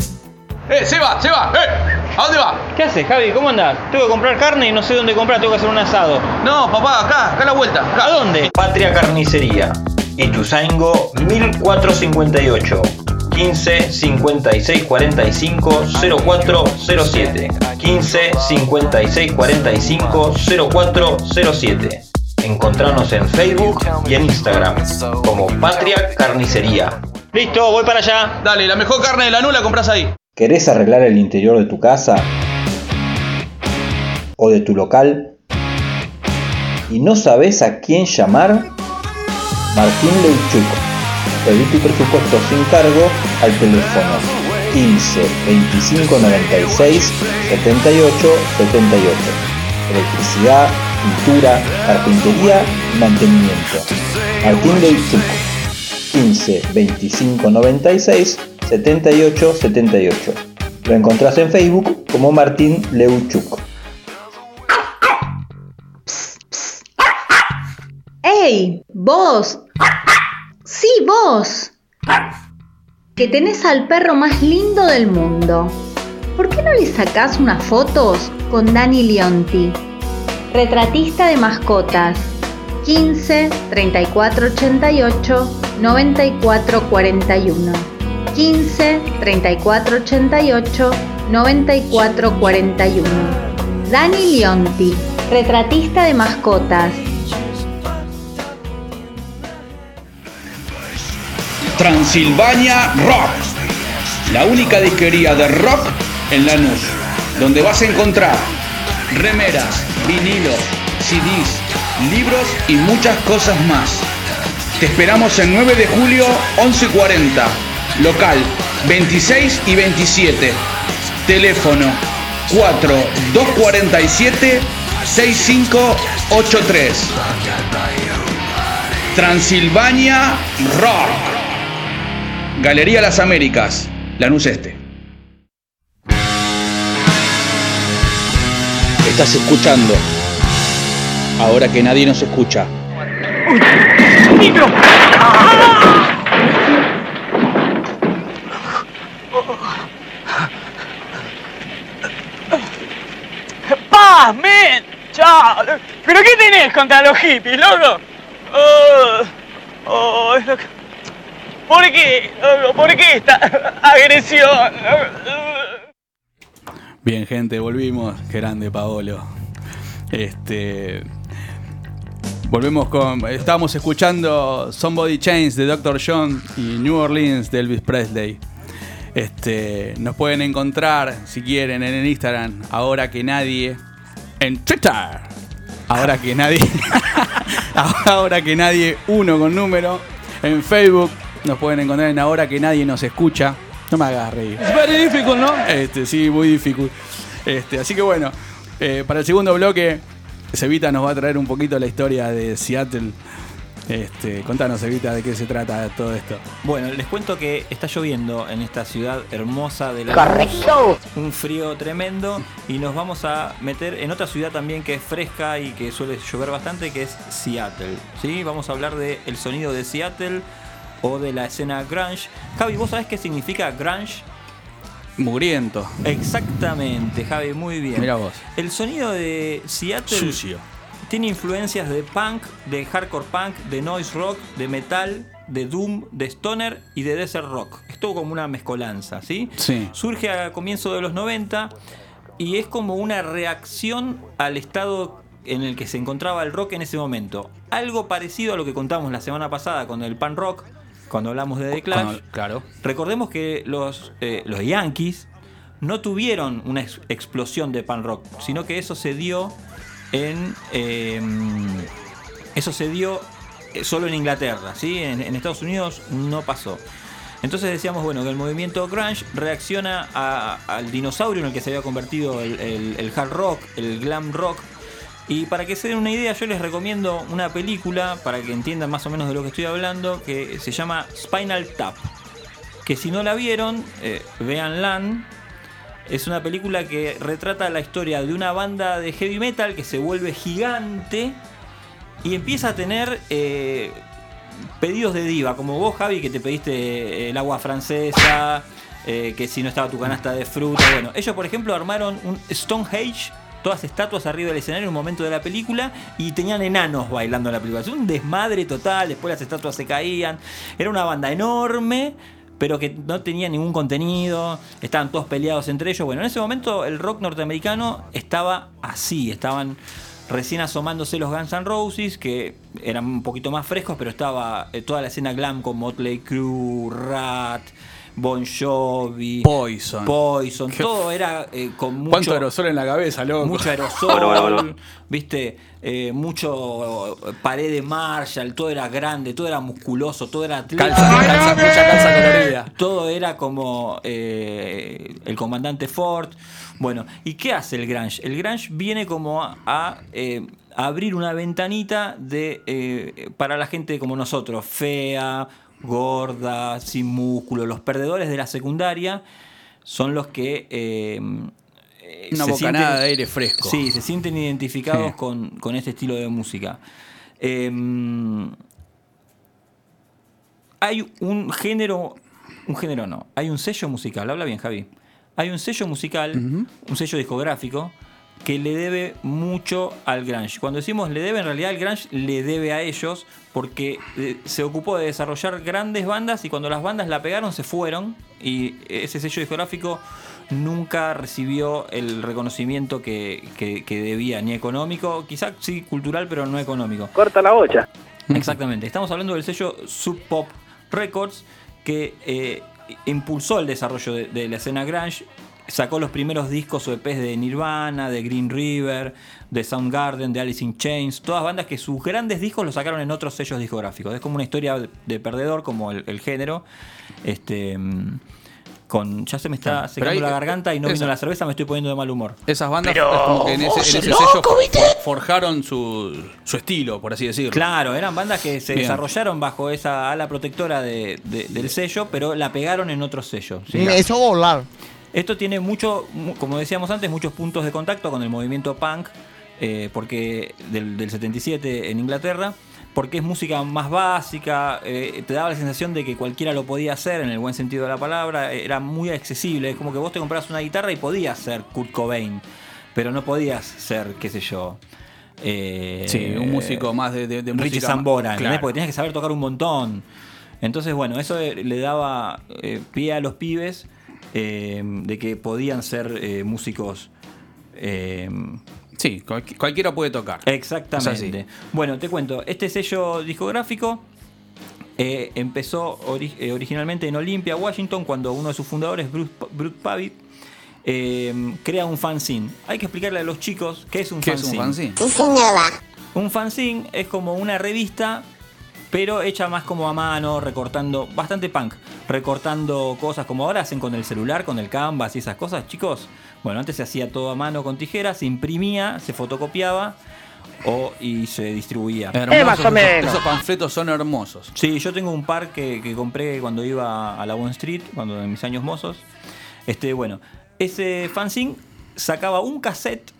¡Eh, Seba, Seba! ¡Eh! ¿A dónde va? ¿Qué haces, Javi? ¿Cómo andás? Tengo que comprar carne y no sé dónde comprar, tengo que hacer un asado. No, papá, acá, acá a la vuelta. Acá. ¿A dónde? Patria Carnicería, Ituzaingo 1458. 15 56 45 0407 15 56 45 0407 Encontranos en Facebook y en Instagram como Patria Carnicería. Listo, voy para allá. Dale, la mejor carne de la nula compras ahí. ¿Querés arreglar el interior de tu casa o de tu local y no sabes a quién llamar? Martín Leuchuk. Pedí tu presupuesto sin cargo al teléfono 15 25 96 78 78. Electricidad, pintura, carpintería y mantenimiento. Martín Leuchuk. 15 25 96 78 78. Lo encontrás en Facebook como Martín Leuchuk. ¡Ey! ¡Vos! ¡Sí, vos! Que tenés al perro más lindo del mundo. ¿Por qué no le sacás unas fotos con Dani Leonti? Retratista de mascotas. 15 34 88 94 41. 15 34 88 94 41. Dani Leonti, retratista de mascotas. Transilvania Rock, la única disquería de rock en Lanús, donde vas a encontrar remeras, vinilos, CDs, libros y muchas cosas más. Te esperamos el 9 de julio 11:40, local 26 y 27. Teléfono 4247 6583. Transilvania Rock. Galería Las Américas, Lanús Este. Estás escuchando. Ahora que nadie nos escucha. ¡Paz, men! ¡Chao! ¿Pero qué tenés contra los hippies, loco? Oh, oh, es loco. ¿Por qué? ¿Por qué esta agresión? Bien, gente, volvimos. Grande Paolo. Este. Volvemos con. Estábamos escuchando Somebody Chains de Dr. John y New Orleans de Elvis Presley. Este, nos pueden encontrar, si quieren, en el Instagram, ahora que nadie. En Twitter. Ahora que nadie. Ahora que nadie, uno con número. En Facebook nos pueden encontrar en Ahora que nadie nos escucha. No me hagas reír. Es very difficult, ¿no? Este, sí, muy difícil. Este, así que bueno, eh, para el segundo bloque, Cevita nos va a traer un poquito la historia de Seattle. Este, contanos, Evita, de qué se trata todo esto. Bueno, les cuento que está lloviendo en esta ciudad hermosa de la Correcto. Un frío tremendo y nos vamos a meter en otra ciudad también que es fresca y que suele llover bastante, que es Seattle. ¿sí? Vamos a hablar del el sonido de Seattle o de la escena grunge. Javi, ¿vos sabés qué significa grunge? Mugriento. Exactamente, Javi, muy bien. Mira vos. El sonido de Seattle Sucio. tiene influencias de punk, de hardcore punk, de noise rock, de metal, de doom, de stoner y de desert rock. Es todo como una mezcolanza, ¿sí? Sí. Surge a comienzos de los 90 y es como una reacción al estado en el que se encontraba el rock en ese momento. Algo parecido a lo que contamos la semana pasada con el pan rock, cuando hablamos de The Clash. Cuando- claro. Recordemos que los, eh, los Yankees no tuvieron una ex- explosión de pan rock, sino que eso se dio en. eh, eso se dio eh, solo en Inglaterra, ¿sí? En, en Estados Unidos no pasó. Entonces decíamos, bueno, que el movimiento grunge reacciona a- al dinosaurio en el que se había convertido el, el- el hard rock, el glam rock. Y para que se den una idea, yo les recomiendo una película, para que entiendan más o menos de lo que estoy hablando, que se llama Spinal Tap. Que si no la vieron, eh, véanla. Es una película que retrata la historia de una banda de heavy metal que se vuelve gigante y empieza a tener eh, pedidos de diva, como vos, Javi, que te pediste eh, el agua francesa, eh, que si no estaba tu canasta de fruta. Bueno, ellos, por ejemplo, armaron un Stonehenge, todas estatuas arriba del escenario en un momento de la película y tenían enanos bailando en la película. Es un desmadre total, después las estatuas se caían. Era una banda enorme. Pero que no tenía ningún contenido, estaban todos peleados entre ellos. Bueno, en ese momento el rock norteamericano estaba así, estaban recién asomándose los Guns N' Roses, que eran un poquito más frescos, pero estaba eh, toda la escena glam con Motley Crue, Rat, Bon Jovi, Poison. Poison, Qué todo era eh, con mucho, ¿Cuánto aerosol en la cabeza, loco? mucho aerosol, viste, Eh, mucho eh, pared de Marshall, todo era grande, todo era musculoso, todo era atleta. Calza, calza, mucha calza colorida. Todo era como eh, el comandante Ford. Bueno, ¿y qué hace el Grange? El Grange viene como a, a, eh, abrir una ventanita de eh, para la gente como nosotros, fea, gorda, sin músculo. Los perdedores de la secundaria son los que... eh, Una bocanada sienten- de aire fresco. Sí, se sienten identificados Sí. con, con este estilo de música. Em, hay un género, un género no, hay un sello musical, habla bien Javi, hay un sello musical, un sello discográfico que le debe mucho al grunge. Cuando decimos le debe, en realidad el grunge le debe a ellos porque eh, se ocupó de desarrollar grandes bandas y cuando las bandas la pegaron se fueron y ese sello discográfico nunca recibió el reconocimiento que, que- que debía, ni económico, quizás sí cultural, pero no económico. Corta la bocha. Exactamente. Estamos hablando del sello Sub Pop Records que eh, impulsó el desarrollo de, de la escena grunge. Sacó los primeros discos o EPs de Nirvana, de Green River, de Soundgarden, de Alice in Chains. Todas bandas que sus grandes discos los sacaron en otros sellos discográficos. Es como una historia de, de perdedor, como el, el género. Este. mm, Con, ya se me está secando hay- la garganta y no esa- vino la cerveza, me estoy poniendo de mal humor. Esas bandas Pero es como que en ese, en vos, ese loco, sello forjaron su, su estilo, por así decirlo. Claro, eran bandas que se Bien. desarrollaron bajo esa ala protectora de- de- del sello, pero la pegaron en otro sello. ¿sí? Me hizo volar. Esto tiene mucho, mu- como decíamos antes, muchos puntos de contacto con el movimiento punk, eh, porque del, del 77 en Inglaterra, porque es música más básica, eh, te daba la sensación de que cualquiera lo podía hacer en el buen sentido de la palabra, era muy accesible, es como que vos te comprabas una guitarra y podías ser Kurt Cobain, pero no podías ser, qué sé yo. eh, Sí, un músico más de, de, de Richie Zambora, claro. porque tenías que saber tocar un montón. Entonces, bueno, eso eh, le daba eh, pie a los pibes eh, de que podían ser eh, músicos. eh, Sí, cualqui- cualquiera puede tocar. Exactamente. Bueno, te cuento, este sello discográfico eh, empezó ori- eh, originalmente en Olympia, Washington, cuando uno de sus fundadores, Bruce, Bruce Pavitt, eh, crea un fanzine. Hay que explicarle a los chicos qué es un ¿Qué es un fanzine. fanzine? Un fanzine es como una revista, pero hecha más como a mano, recortando, bastante punk, recortando cosas como ahora hacen con el celular, con el canvas y esas cosas, chicos. Bueno, antes se hacía todo a mano con tijeras, se imprimía, se fotocopiaba o y se distribuía. Hermosos, esos- Esos panfletos son hermosos. Sí, yo tengo un par que, que compré cuando iba a la Bond Street, cuando en mis años mozos. Este, bueno, ese fanzine sacaba un cassette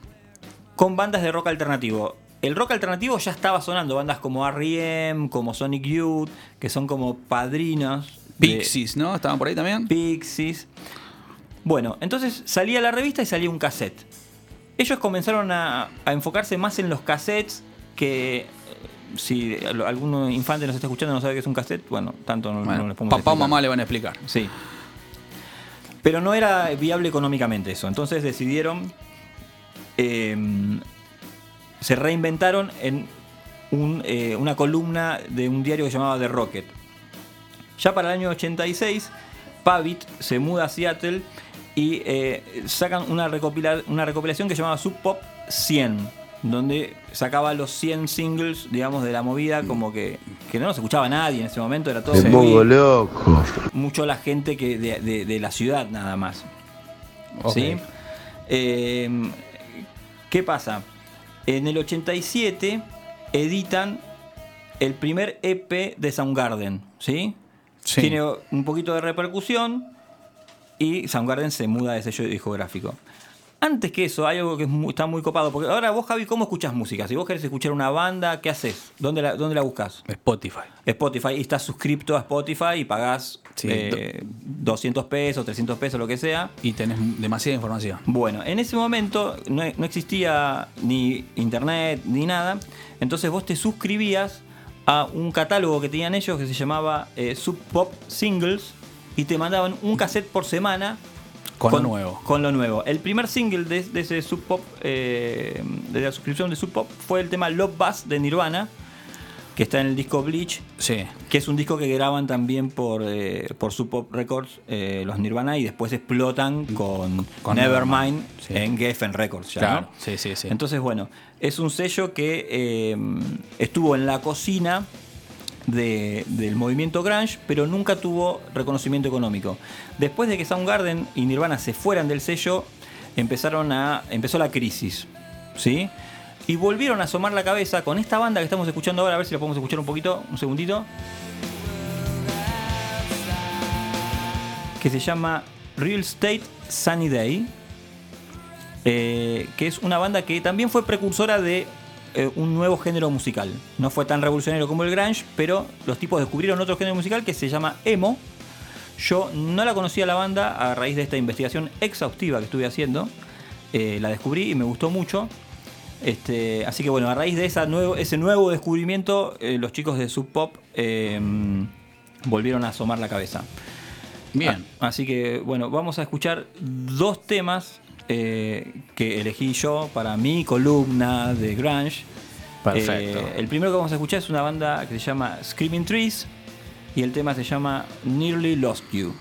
con bandas de rock alternativo. El rock alternativo ya estaba sonando, bandas como R.E.M., como Sonic Youth, que son como padrinos. de- Pixies, ¿no? ¿Estaban por ahí también? Pixies. Bueno, entonces salía la revista y salía un cassette. Ellos comenzaron a, a enfocarse más en los cassettes que eh, si al- algún infante nos está escuchando no sabe qué es un cassette, bueno, tanto no, Bueno, no les papá o mamá le van a explicar. Sí. Pero no era viable económicamente eso. Entonces decidieron. eh, se reinventaron en un, eh, una columna de un diario que se llamaba The Rocket. Ya para el año 86, Pavit se muda a Seattle y eh, sacan una, recopila- una recopilación que se llamaba Sub Pop 100, donde sacaba los 100 singles, digamos, de la movida, como que, que no nos escuchaba nadie en ese momento, era todo Me muy- loco. mucho la gente que de, de- de la ciudad nada más. Eh, ¿Qué pasa? En el 87 editan el primer EP de Soundgarden, ¿sí? Sí. Tiene un poquito de repercusión y Soundgarden se muda de sello discográfico. Antes que eso, hay algo que es muy- está muy copado. Porque ahora vos, Javi, ¿cómo escuchas música? Si vos querés escuchar una banda, ¿qué haces? ¿Dónde la, dónde la buscas? Spotify. Spotify. Y estás suscripto a Spotify y pagás Sí, eh, 200 pesos, 300 pesos, lo que sea. Y tenés demasiada información. Bueno, en ese momento no, no existía ni internet ni nada. Entonces vos te suscribías a un catálogo que tenían ellos que se llamaba eh, Sub Pop Singles y te mandaban un cassette por semana Con lo nuevo. Con lo nuevo. El primer single de, de ese Sub Pop, eh, de la suscripción de Sub Pop, fue el tema Love Buzz de Nirvana, que está en el disco Bleach, Sí. que es un disco que graban también por, eh, por Sub Pop Records, eh, los Nirvana, y después explotan con, Con Nevermind sí. en Geffen Records. Ya, Claro. ¿no? Sí, sí, sí. Entonces, bueno, es un sello que eh, estuvo en la cocina de- del movimiento grunge, pero nunca tuvo reconocimiento económico. Después de que Soundgarden y Nirvana se fueran del sello, empezaron a empezó la crisis, ¿sí? Y volvieron a asomar la cabeza con esta banda que estamos escuchando ahora, a ver si la podemos escuchar un poquito, un segundito. Que se llama Real Estate Sunny Day. eh, que es una banda que también fue precursora de eh, un nuevo género musical. No fue tan revolucionario como el grunge, pero los tipos descubrieron otro género musical que se llama emo. Yo no la conocía la banda a raíz de esta investigación exhaustiva que estuve haciendo. Eh, la descubrí y me gustó mucho. Este, así que bueno, a raíz de esa nuevo, ese nuevo descubrimiento, eh, los chicos de Sub Pop eh, volvieron a asomar la cabeza. Bien. Ah, así que bueno, vamos a escuchar dos temas eh, que elegí yo para mi columna de Grunge. Perfecto. Eh, el primero que vamos a escuchar es una banda que se llama Screaming Trees y el tema se llama Nearly Lost You.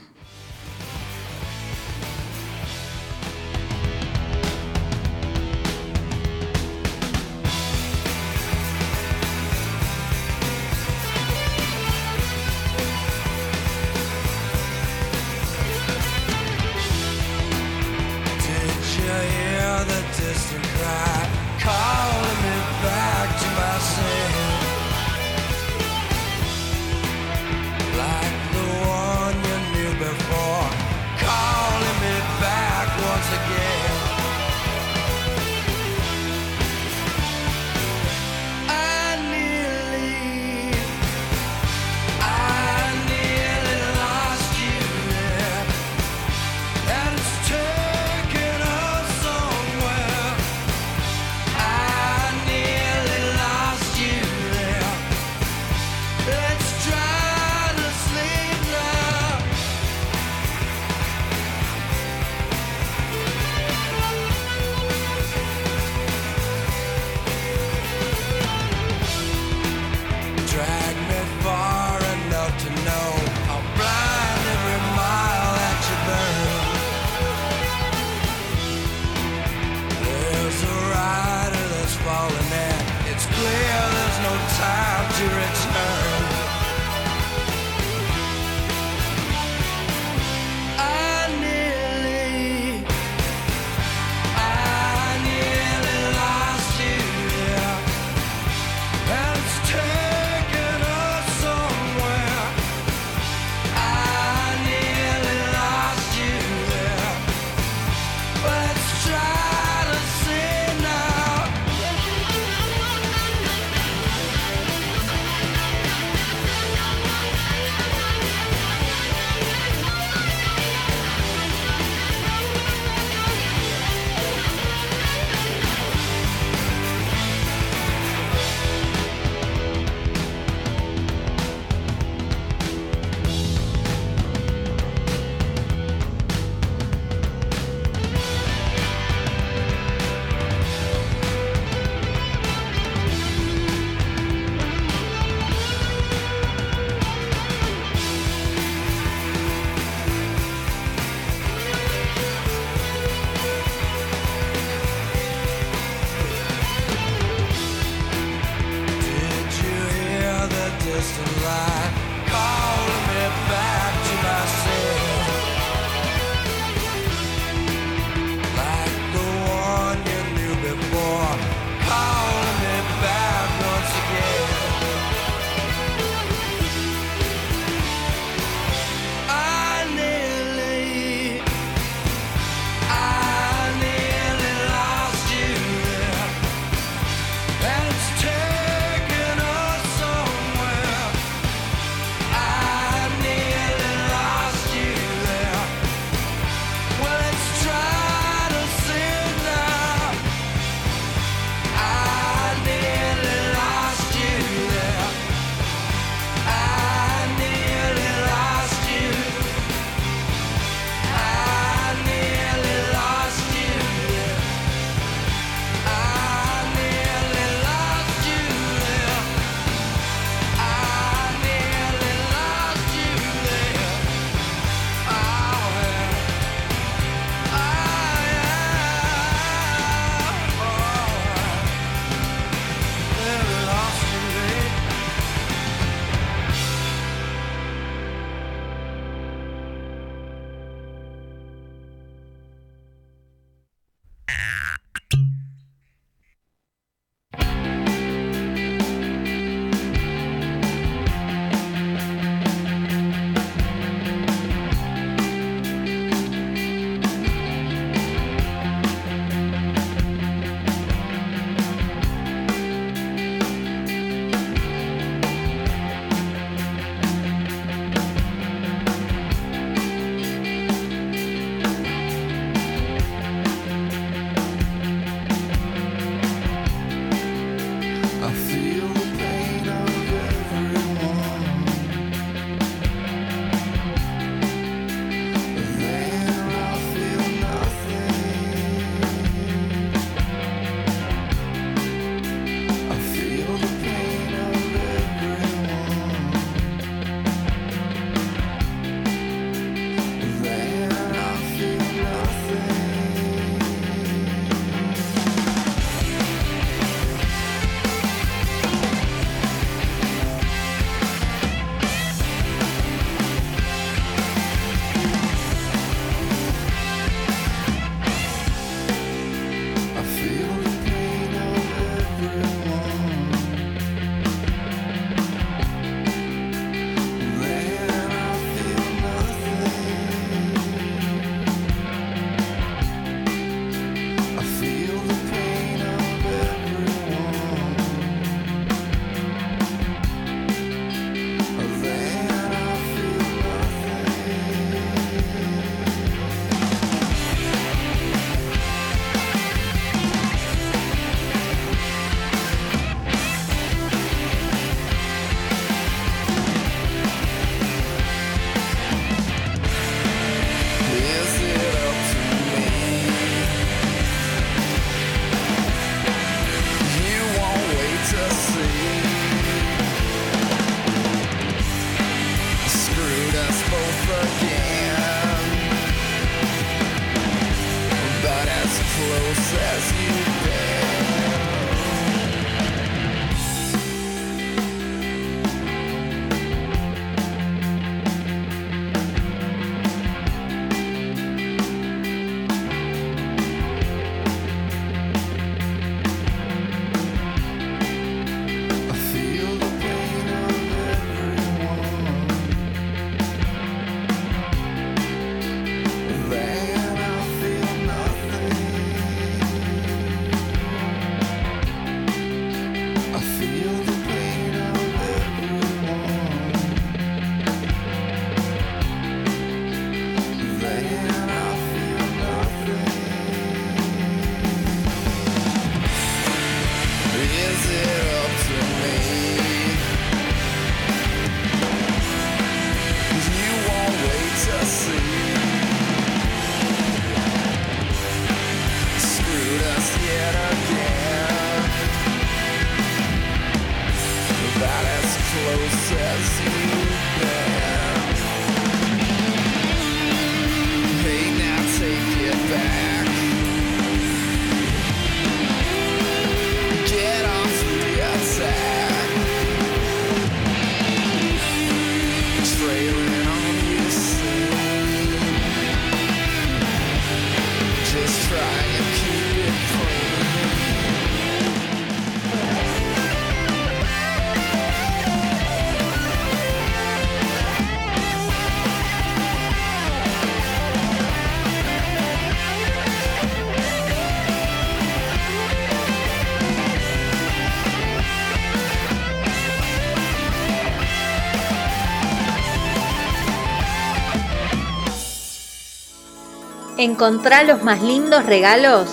Encontrá los más lindos regalos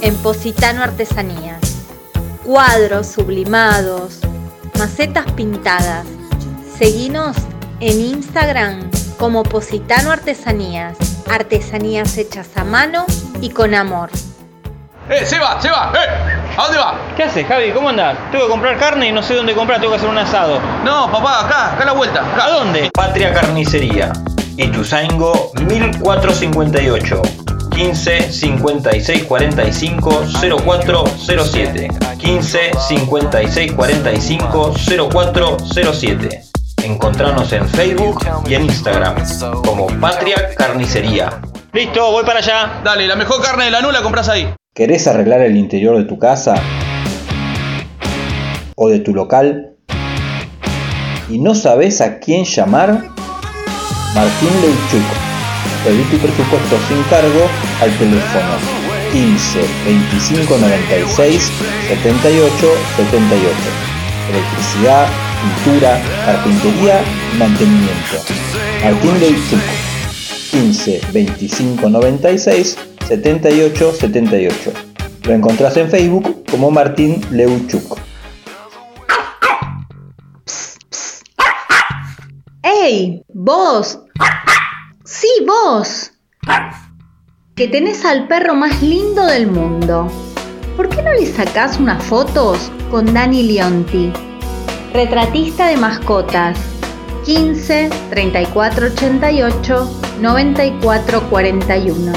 en Positano Artesanías. Cuadros sublimados, macetas pintadas. Seguinos en Instagram como Positano Artesanías. Artesanías hechas a mano y con amor. ¡Eh, Seba! ¡Seba! ¡Eh! ¿A dónde va? ¿Qué haces, Javi? ¿Cómo andás? Tengo que comprar carne y no sé dónde comprar, tengo que hacer un asado. No, papá, acá, acá a la vuelta. ¿A dónde? Patria Carnicería. Ituzaingo 1458. 15 56 45 0407. 15 56 45 0407. Encontranos en Facebook y en Instagram como Patria Carnicería. Listo, voy para allá. Dale, la mejor carne de la nula compras ahí. ¿Querés arreglar el interior de tu casa o de tu local y no sabes a quién llamar? Martín Leuchuk. Pedí tu presupuesto sin cargo al teléfono 15 25 96 78 78. Electricidad, pintura, carpintería y mantenimiento. Martín Leuchuk. 15 25 96 78 78. Lo encontrás en Facebook como Martín Leuchuk. ¡Vos! ¡Sí, vos! Que tenés al perro más lindo del mundo. ¿Por qué no le sacás unas fotos con Dani Leonti? Retratista de mascotas. 15 34 88 94 41.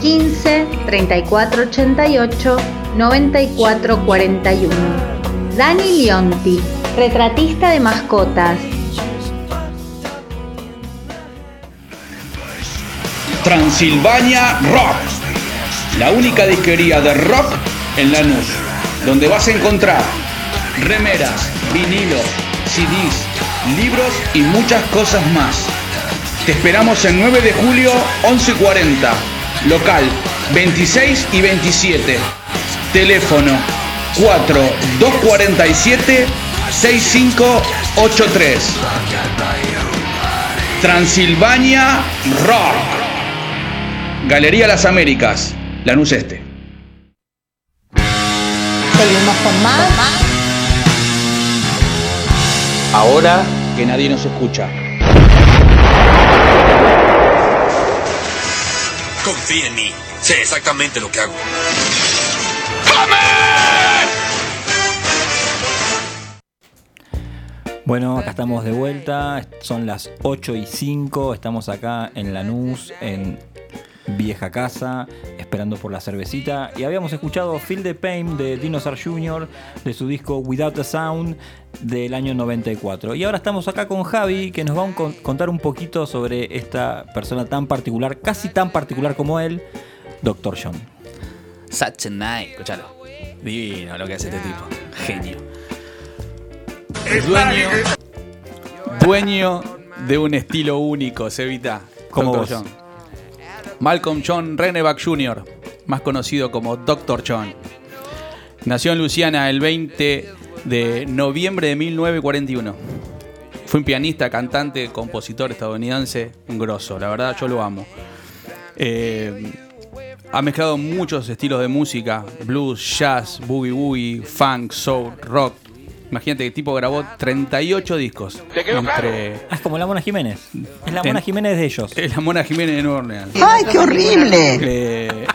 15 34 88 94 41. Dani Leonti, retratista de mascotas. Transilvania Rock. La única disquería de rock en Lanús, donde vas a encontrar remeras, vinilos, CDs, libros y muchas cosas más. Te esperamos el 9 de julio 11:40, local 26 y 27. Teléfono 4247 6583. Transilvania Rock. Galería Las Américas, Lanús Este. Seguimos con más. Ahora que nadie nos escucha. Confía en mí. Sé exactamente lo que hago. Bueno, acá estamos de vuelta. Son las 8 y 5. Estamos acá en Lanús, en Vieja Casa, esperando por la cervecita. Y habíamos escuchado Feel the Pain de Dinosaur Jr. de su disco Without a Sound del año 94. Y ahora estamos acá con Javi, que nos va a con- contar un poquito sobre esta persona tan particular, casi tan particular como él, Dr. John. Such a night, escuchalo. Divino lo que hace este tipo. Genio. Dueño, dueño de un estilo único, Sevita. Como. John. Malcolm John Renneback Jr., más conocido como Dr. John. Nació en Luisiana el 20 de noviembre de 1941. Fue un pianista, cantante, compositor estadounidense, un grosso. La verdad, yo lo amo. Eh, ha mezclado muchos estilos de música: blues, jazz, boogie woogie, funk, soul, rock. Imagínate que el tipo grabó 38 discos. Entre, Ah, es como la Mona Jiménez. Es la En- Mona Jiménez de ellos. es la Mona Jiménez de Nueva Orleans. ¡Ay, qué horrible! Eh,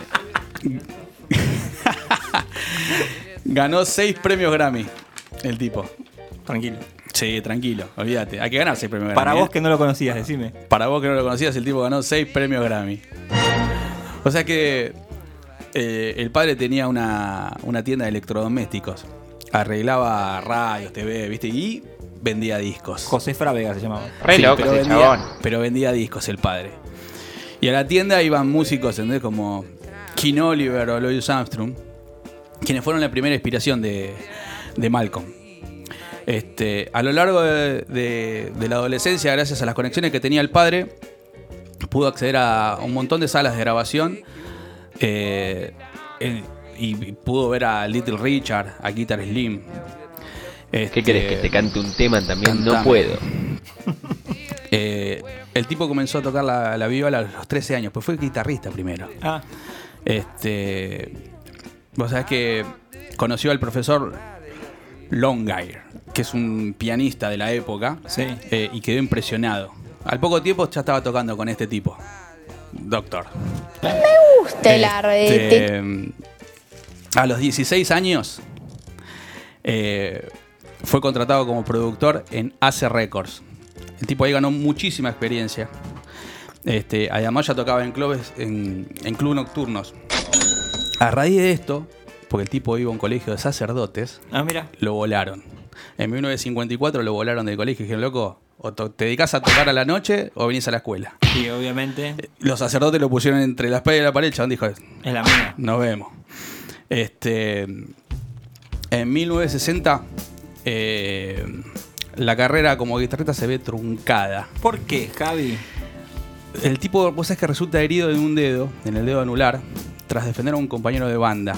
ganó 6 premios Grammy, el tipo. Tranquilo. Sí, tranquilo, olvídate. Hay que ganar 6 premios Para Grammy. vos ¿eh? que no lo conocías, decime. Para vos que no lo conocías, el tipo ganó 6 premios Grammy. O sea que eh, el padre tenía una, una tienda de electrodomésticos. Arreglaba radios, TV, ¿viste? Y vendía discos. José Frávega se llamaba. Re loco pero, ese vendía, chabón. pero vendía discos el padre. Y a la tienda iban músicos, ¿entendés? Como King Oliver o Louis Armstrong, quienes fueron la primera inspiración de, de Malcolm. Este, a lo largo de, de- de la adolescencia, gracias a las conexiones que tenía el padre, pudo acceder a un montón de salas de grabación eh, en- y pudo ver a Little Richard, a Guitar Slim. ¿Qué Este, querés que te cante un tema también? No puedo. Eh, el tipo comenzó a tocar la, la viola a los 13 años, pues fue guitarrista primero. Ah, Este, vos sabés que conoció al profesor Longire, que es un pianista de la época, eh, y quedó impresionado. Al poco tiempo ya estaba tocando con este tipo, Doctor. Me gusta el Este, arte. A los 16 años eh, fue contratado como productor en Ace Records. El tipo ahí ganó muchísima experiencia. Este, además ya tocaba en clubes, en, en clubes nocturnos. A raíz de esto, porque el tipo iba a un colegio de sacerdotes, ah, mira. lo volaron. En 1954 lo volaron del colegio y dijeron, loco, o te dedicas a tocar a la noche o venís a la escuela. Y obviamente Los sacerdotes lo pusieron entre la espada y la pared, el chabón dijo, es la mía. nos vemos. Este, en 1960, eh, la carrera como guitarrista se ve truncada. ¿Por qué, Javi? El tipo, vos sabés que resulta herido en un dedo, en el dedo anular, tras defender a un compañero de banda.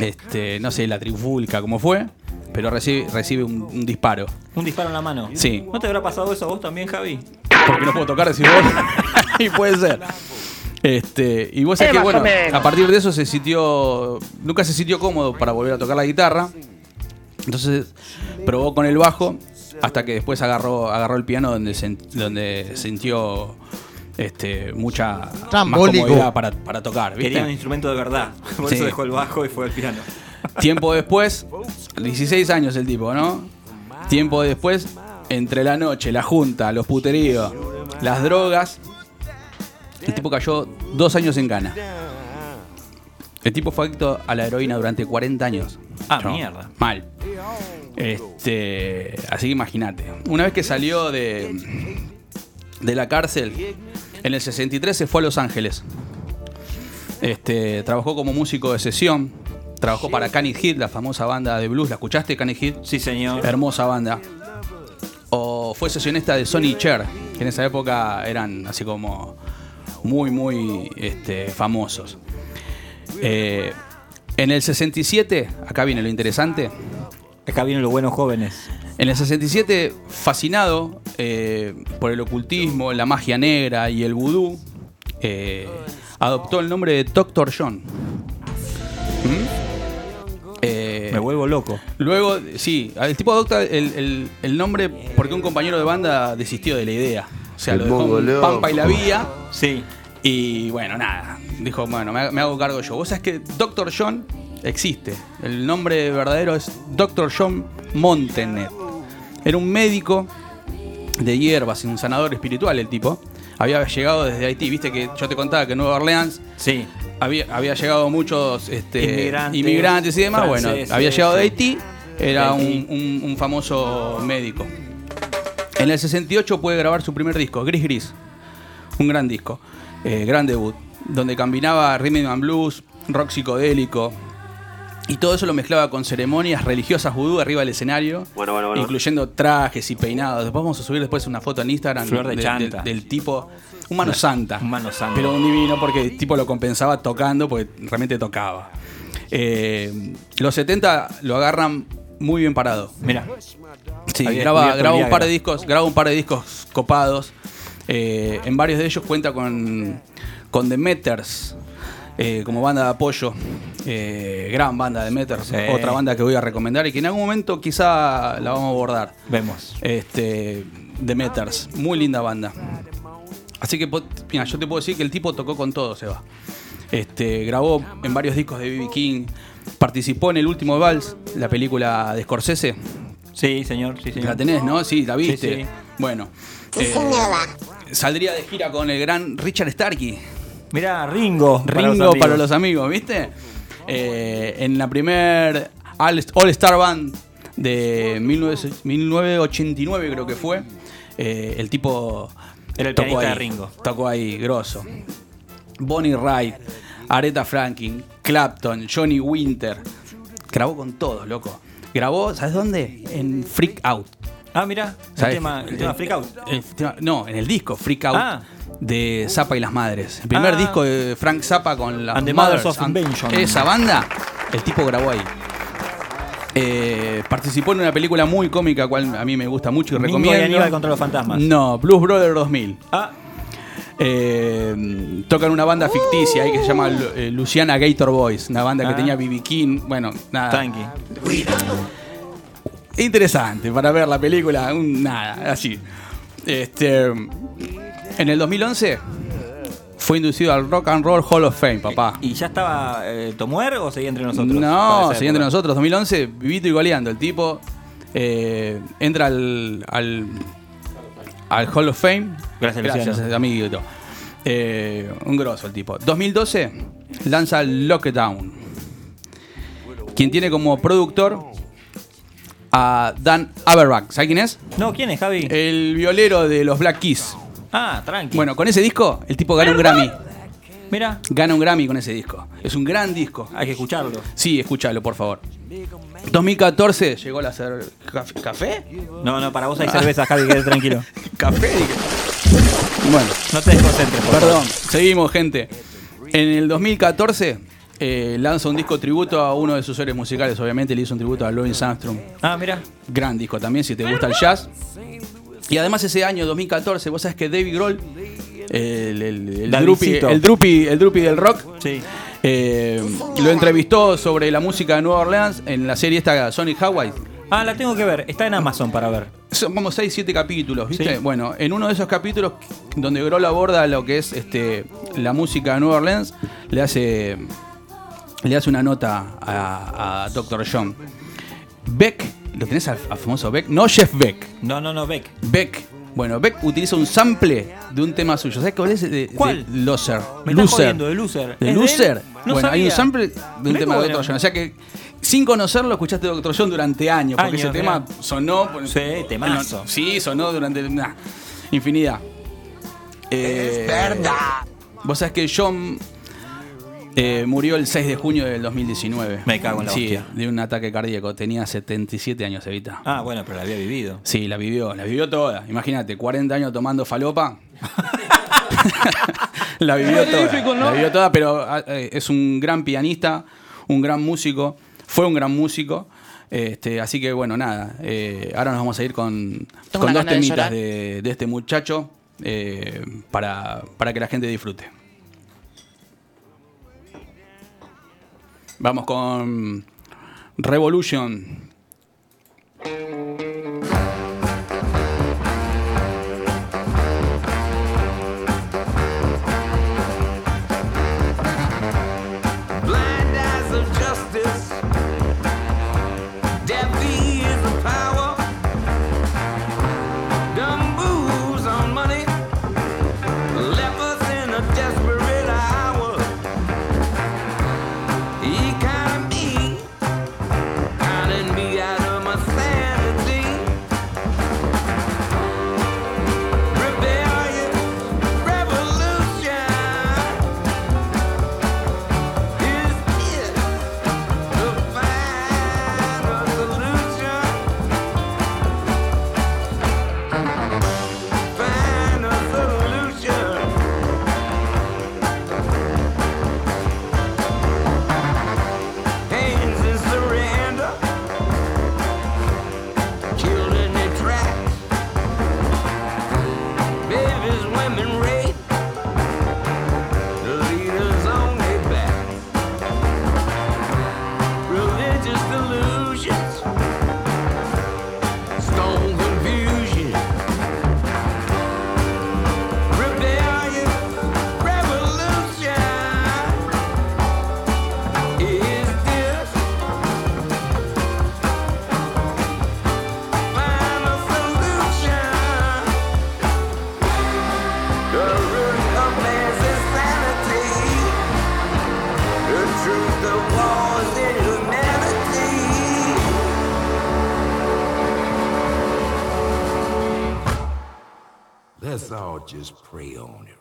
Este, no sé, la trifulca, como fue, pero recibe, recibe un, un disparo. Un disparo en la mano. Sí. ¿No te habrá pasado eso a vos también, Javi? Porque no puedo tocar, decís vos. y puede ser. Este, y vos sabés Eh, que, bueno, a partir de eso se sintió. Nunca se sintió cómodo para volver a tocar la guitarra. Entonces probó con el bajo hasta que después agarró, agarró el piano donde, donde sintió este, mucha más comodidad para, para tocar. ¿viste? Quería un instrumento de verdad. Por Sí. eso dejó el bajo y fue al piano. Tiempo después, 16 años el tipo, ¿no? Tiempo después, entre la noche, la junta, los puteríos, las drogas, el tipo cayó dos años en cana. El tipo fue adicto a la heroína durante 40 años. Ah, No, mierda. Mal. Este, así que imagínate. Una vez que salió de, de la cárcel, en el 63 se fue a Los Ángeles. Este, trabajó como músico de sesión. Trabajó para Canny Heat, la famosa banda de blues. ¿La escuchaste, Canny Heat? Sí, señor. Hermosa banda. O fue sesionista de Sonny Cher, que en esa época eran así como muy, muy este, famosos. Eh, en el 67, acá viene lo interesante. Acá vienen los buenos jóvenes. En el 67, fascinado eh, por el ocultismo, la magia negra y el vudú, eh, adoptó el nombre de Dr. John. ¿Mm? Eh, Me vuelvo loco. Luego, sí, el tipo adopta el, el- el nombre porque un compañero de banda desistió de la idea. O sea, El lo dejó en. Pampa y la Vía. Sí. Y bueno, nada. Dijo, bueno, me, me hago cargo yo. Vos sabés que Dr. John existe. El nombre verdadero es Dr. John Montenet. Era un médico de hierbas y un sanador espiritual el tipo. Había llegado desde Haití. Viste que yo te contaba que en Nueva Orleans Sí. había, había llegado muchos este, Inmigrantes, inmigrantes y demás. Bueno, había llegado de Haití. Era Haití. un, un- un famoso médico. En el 68 puede grabar su primer disco, Gris Gris. Un gran disco. Eh, gran debut. Donde combinaba rhythm and blues, rock psicodélico. Y todo eso lo mezclaba con ceremonias religiosas vudú arriba del escenario. Bueno, bueno, bueno. Incluyendo trajes y peinados. Después vamos a subir después una foto en Instagram Flor de de- chanta. del tipo. Un mano santa. Un mano santa. Pero un divino porque el tipo lo compensaba tocando porque realmente tocaba. Eh, los 70 lo agarran muy bien parado. Mira. Sí, graba, graba un par de discos, graba un par de discos copados. Eh, en varios de ellos cuenta con, con The Meters eh, como banda de apoyo. Eh, gran banda de Meters, Sí. otra banda que voy a recomendar y que en algún momento quizá la vamos a abordar. Vemos. Este, The Meters, muy linda banda. Así que, mira, yo te puedo decir que el tipo tocó con todo, Seba. Este, grabó en varios discos de B.B. King, participó en El Último Vals, la película de Scorsese. Sí, señor. Sí, señor. La tenés, ¿no? Sí, la viste. Sí, sí. Bueno. Eh, saldría de gira con el gran Richard Starkey. Mira, Ringo. Ringo para los amigos, ¿viste? Eh, en la primer All, All Star Band de 19 1989 creo que fue. eh, el tipo Era el tocó ahí, de Ringo. Tocó ahí, grosso. Bonnie Wright, Aretha Franklin, Clapton, Johnny Winter. Grabó con todos, loco. Grabó, ¿sabes dónde? En Freak Out. Ah, mira. El tema, el tema Freak Out. El tema- no, en el disco Freak Out Ah. de Zappa y las Madres. El primer Ah. disco de Frank Zappa con las And the Mothers Mothers of and- Invention. Esa banda, el tipo grabó ahí. Eh, participó en una película muy cómica, cual a mí me gusta mucho y Mingo y recomiendo. Aníbal contra los fantasmas. No, Blues Brother 2000. Ah. Eh, tocan una banda ficticia ahí que se llama eh, Luciana Gator Boys, una banda que Ah. tenía BB King. Bueno, nada. Tranqui. Interesante para ver la película, un- nada, así. Este, en el 2011 fue inducido al Rock and Roll Hall of Fame, papá. ¿Y ya estaba eh, Tomuer o seguía entre nosotros? No, seguía entre nosotros. 2011, vivito y goleando. El tipo eh, entra al, al, al Hall of Fame. Gracias, Luciano. amiguito. Eh, un grosso el tipo. 2012 lanza Lockdown. Quien tiene como productor a Dan Aberbach. ¿Sabes quién es? No, ¿quién es, Javi? El violero de los Black Keys. Ah, tranqui. Bueno, con ese disco, el tipo gana un Grammy. Mira. Gana un Grammy con ese disco. Es un gran disco. Hay que escucharlo. Sí, escúchalo, por favor. 2014 llegó la cer- caf- café. No, no, para vos hay cerveza, Javi, quédate tranquilo. Café. Bueno, No te desconcentres, por perdón. favor. Seguimos, gente. En el 2014 eh, lanza un disco tributo a uno de sus héroes musicales. Obviamente le hizo un tributo a Louis Armstrong. Ah, mira. Gran disco también, si te gusta el jazz. Y además ese año, 2014, vos sabés que David Grohl, el, el, el, drupi, el, drupi, el drupi del rock, Sí. eh, lo entrevistó sobre la música de Nueva Orleans en la serie esta Sonic Hawaii. Ah, la tengo que ver. Está en Amazon para ver. Son como 6, 7 capítulos, ¿viste? Sí. Bueno, en uno de esos capítulos donde Grohl aborda lo que es este la música de Nueva Orleans, le hace le hace una nota a, a Dr. John. Beck, ¿lo tenés al, al famoso Beck? No Jeff Beck. No, no, no, Beck. Beck. Bueno, Beck utiliza un sample de un tema suyo. ¿Sabes cuál es? De, de ¿Cuál? Loser. Me estás Loser. jodiendo, de Loser. ¿De ¿Es de Loser? No bueno, hay un sample de un tema de. Dr. John. O sea que sin conocerlo escuchaste Dr. John durante años. Porque Años, ese tema sonó. Sí, temazo. Sí, sonó durante una infinidad. es verdad. Vos sabés que John eh, murió el 6 de junio del 2019. Me cago en la Sí, hostia. de un ataque cardíaco. Tenía 77 años, Evita. Ah, bueno, pero la había vivido. Sí, la vivió, la vivió toda. Imagínate, 40 años tomando falopa. la vivió toda. Magnífico, ¿no? La vivió toda, pero eh, es un gran pianista, un gran músico. Fue un gran músico. Este, así que bueno, nada. eh, ahora nos vamos a ir con, con dos de temitas llorar. de, de este muchacho eh, para, para que la gente disfrute. Vamos con Revolution. Let's all just pray on it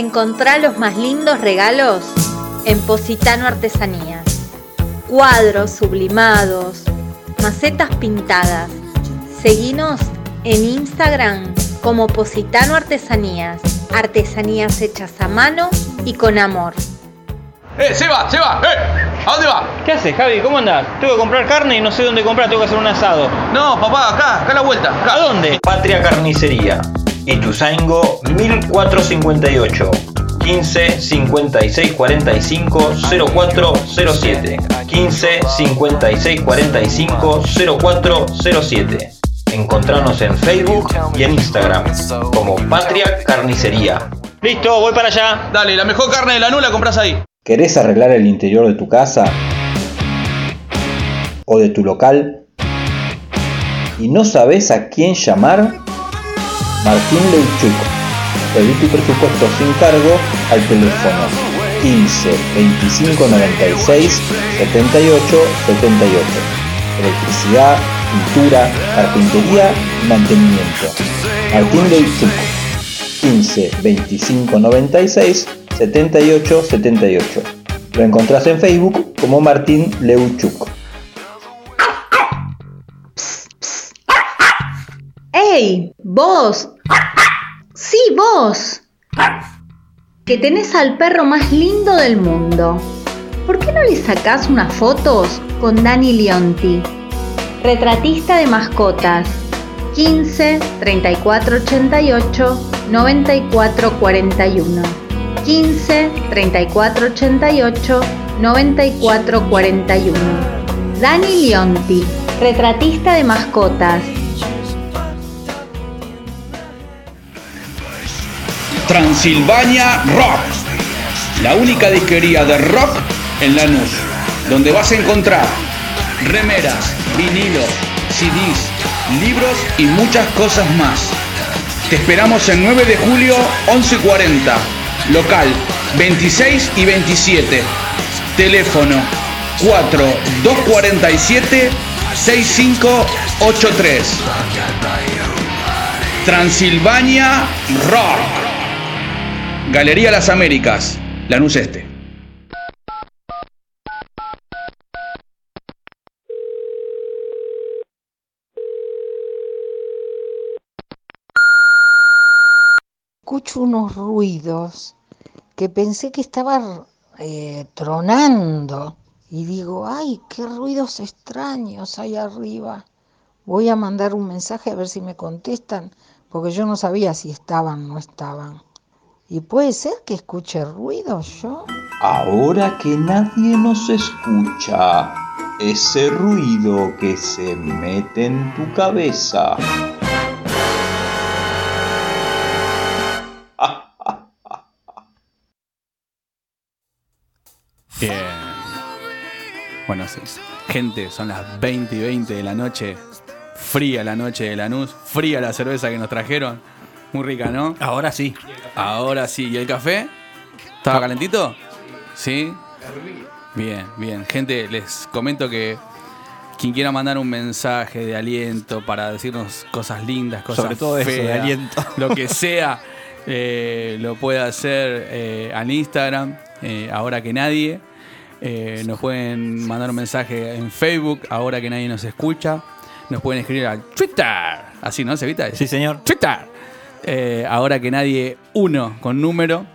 Encontrá los más lindos regalos en Positano Artesanías. Cuadros sublimados, macetas pintadas. Seguinos en Instagram como Positano Artesanías. Artesanías hechas a mano y con amor. ¡Eh, Seba! ¡Seba! ¡Eh! ¿A dónde va? ¿Qué haces, Javi? ¿Cómo andás? Tengo que comprar carne y no sé dónde comprar, tengo que hacer un asado. No, papá, acá, acá a la vuelta. ¿A dónde? Patria Carnicería. Ituzaingo 1458. 15 56 45 0407. 15 56 45 0407. Encontranos en Facebook y en Instagram como Patria Carnicería. Listo, voy para allá. Dale, la mejor carne de la nula compras ahí. ¿Querés arreglar el interior de tu casa o de tu local y no sabes a quién llamar? Martín Leuchuk. Pedí tu presupuesto sin cargo al teléfono 15 25 96 78 78. Electricidad, pintura, carpintería y mantenimiento. Martín Leuchuk. 15 25 96 78 78. Lo encontrás en Facebook como Martín Leuchuk. ¡Vos! ¡Sí, vos! Que tenés al perro más lindo del mundo. ¿Por qué no le sacás unas fotos con Dani Leonti? Retratista de mascotas. 15 34 88 94 41. 15 34 88 94 41. Dani Leonti, retratista de mascotas. Transilvania Rock, la única disquería de rock en Lanús, donde vas a encontrar remeras, vinilos, CDs, libros y muchas cosas más. Te esperamos el 9 de julio 11:40, local 26 y 27, teléfono 4247 6583. Transilvania Rock. Galería Las Américas, Lanús Este. Escucho unos ruidos que pensé que estaba eh, tronando y digo, ay, qué ruidos extraños hay arriba. Voy a mandar un mensaje a ver si me contestan, porque yo no sabía si estaban o no estaban. Y puede ser que escuche ruidos yo. Ahora que nadie nos escucha, ese ruido que se mete en tu cabeza. Bien. Bueno, sí. gente, son las 20 y 20 de la noche. Fría la noche de Lanús. Fría la cerveza que nos trajeron. Muy rica, ¿no? Ahora sí. Ahora sí. ¿Y el café? ¿Estaba calentito? Sí. Bien, bien. Gente, les comento que quien quiera mandar un mensaje de aliento para decirnos cosas lindas, cosas Sobre todo eso, de feas, aliento. lo que sea, eh, lo puede hacer eh, al Instagram, eh, ahora que nadie. Eh, nos pueden mandar un mensaje en Facebook, ahora que nadie nos escucha. Nos pueden escribir al Twitter. Así, ¿no, Sevita? Sí, señor. Twitter. Eh, ahora que nadie, uno con número.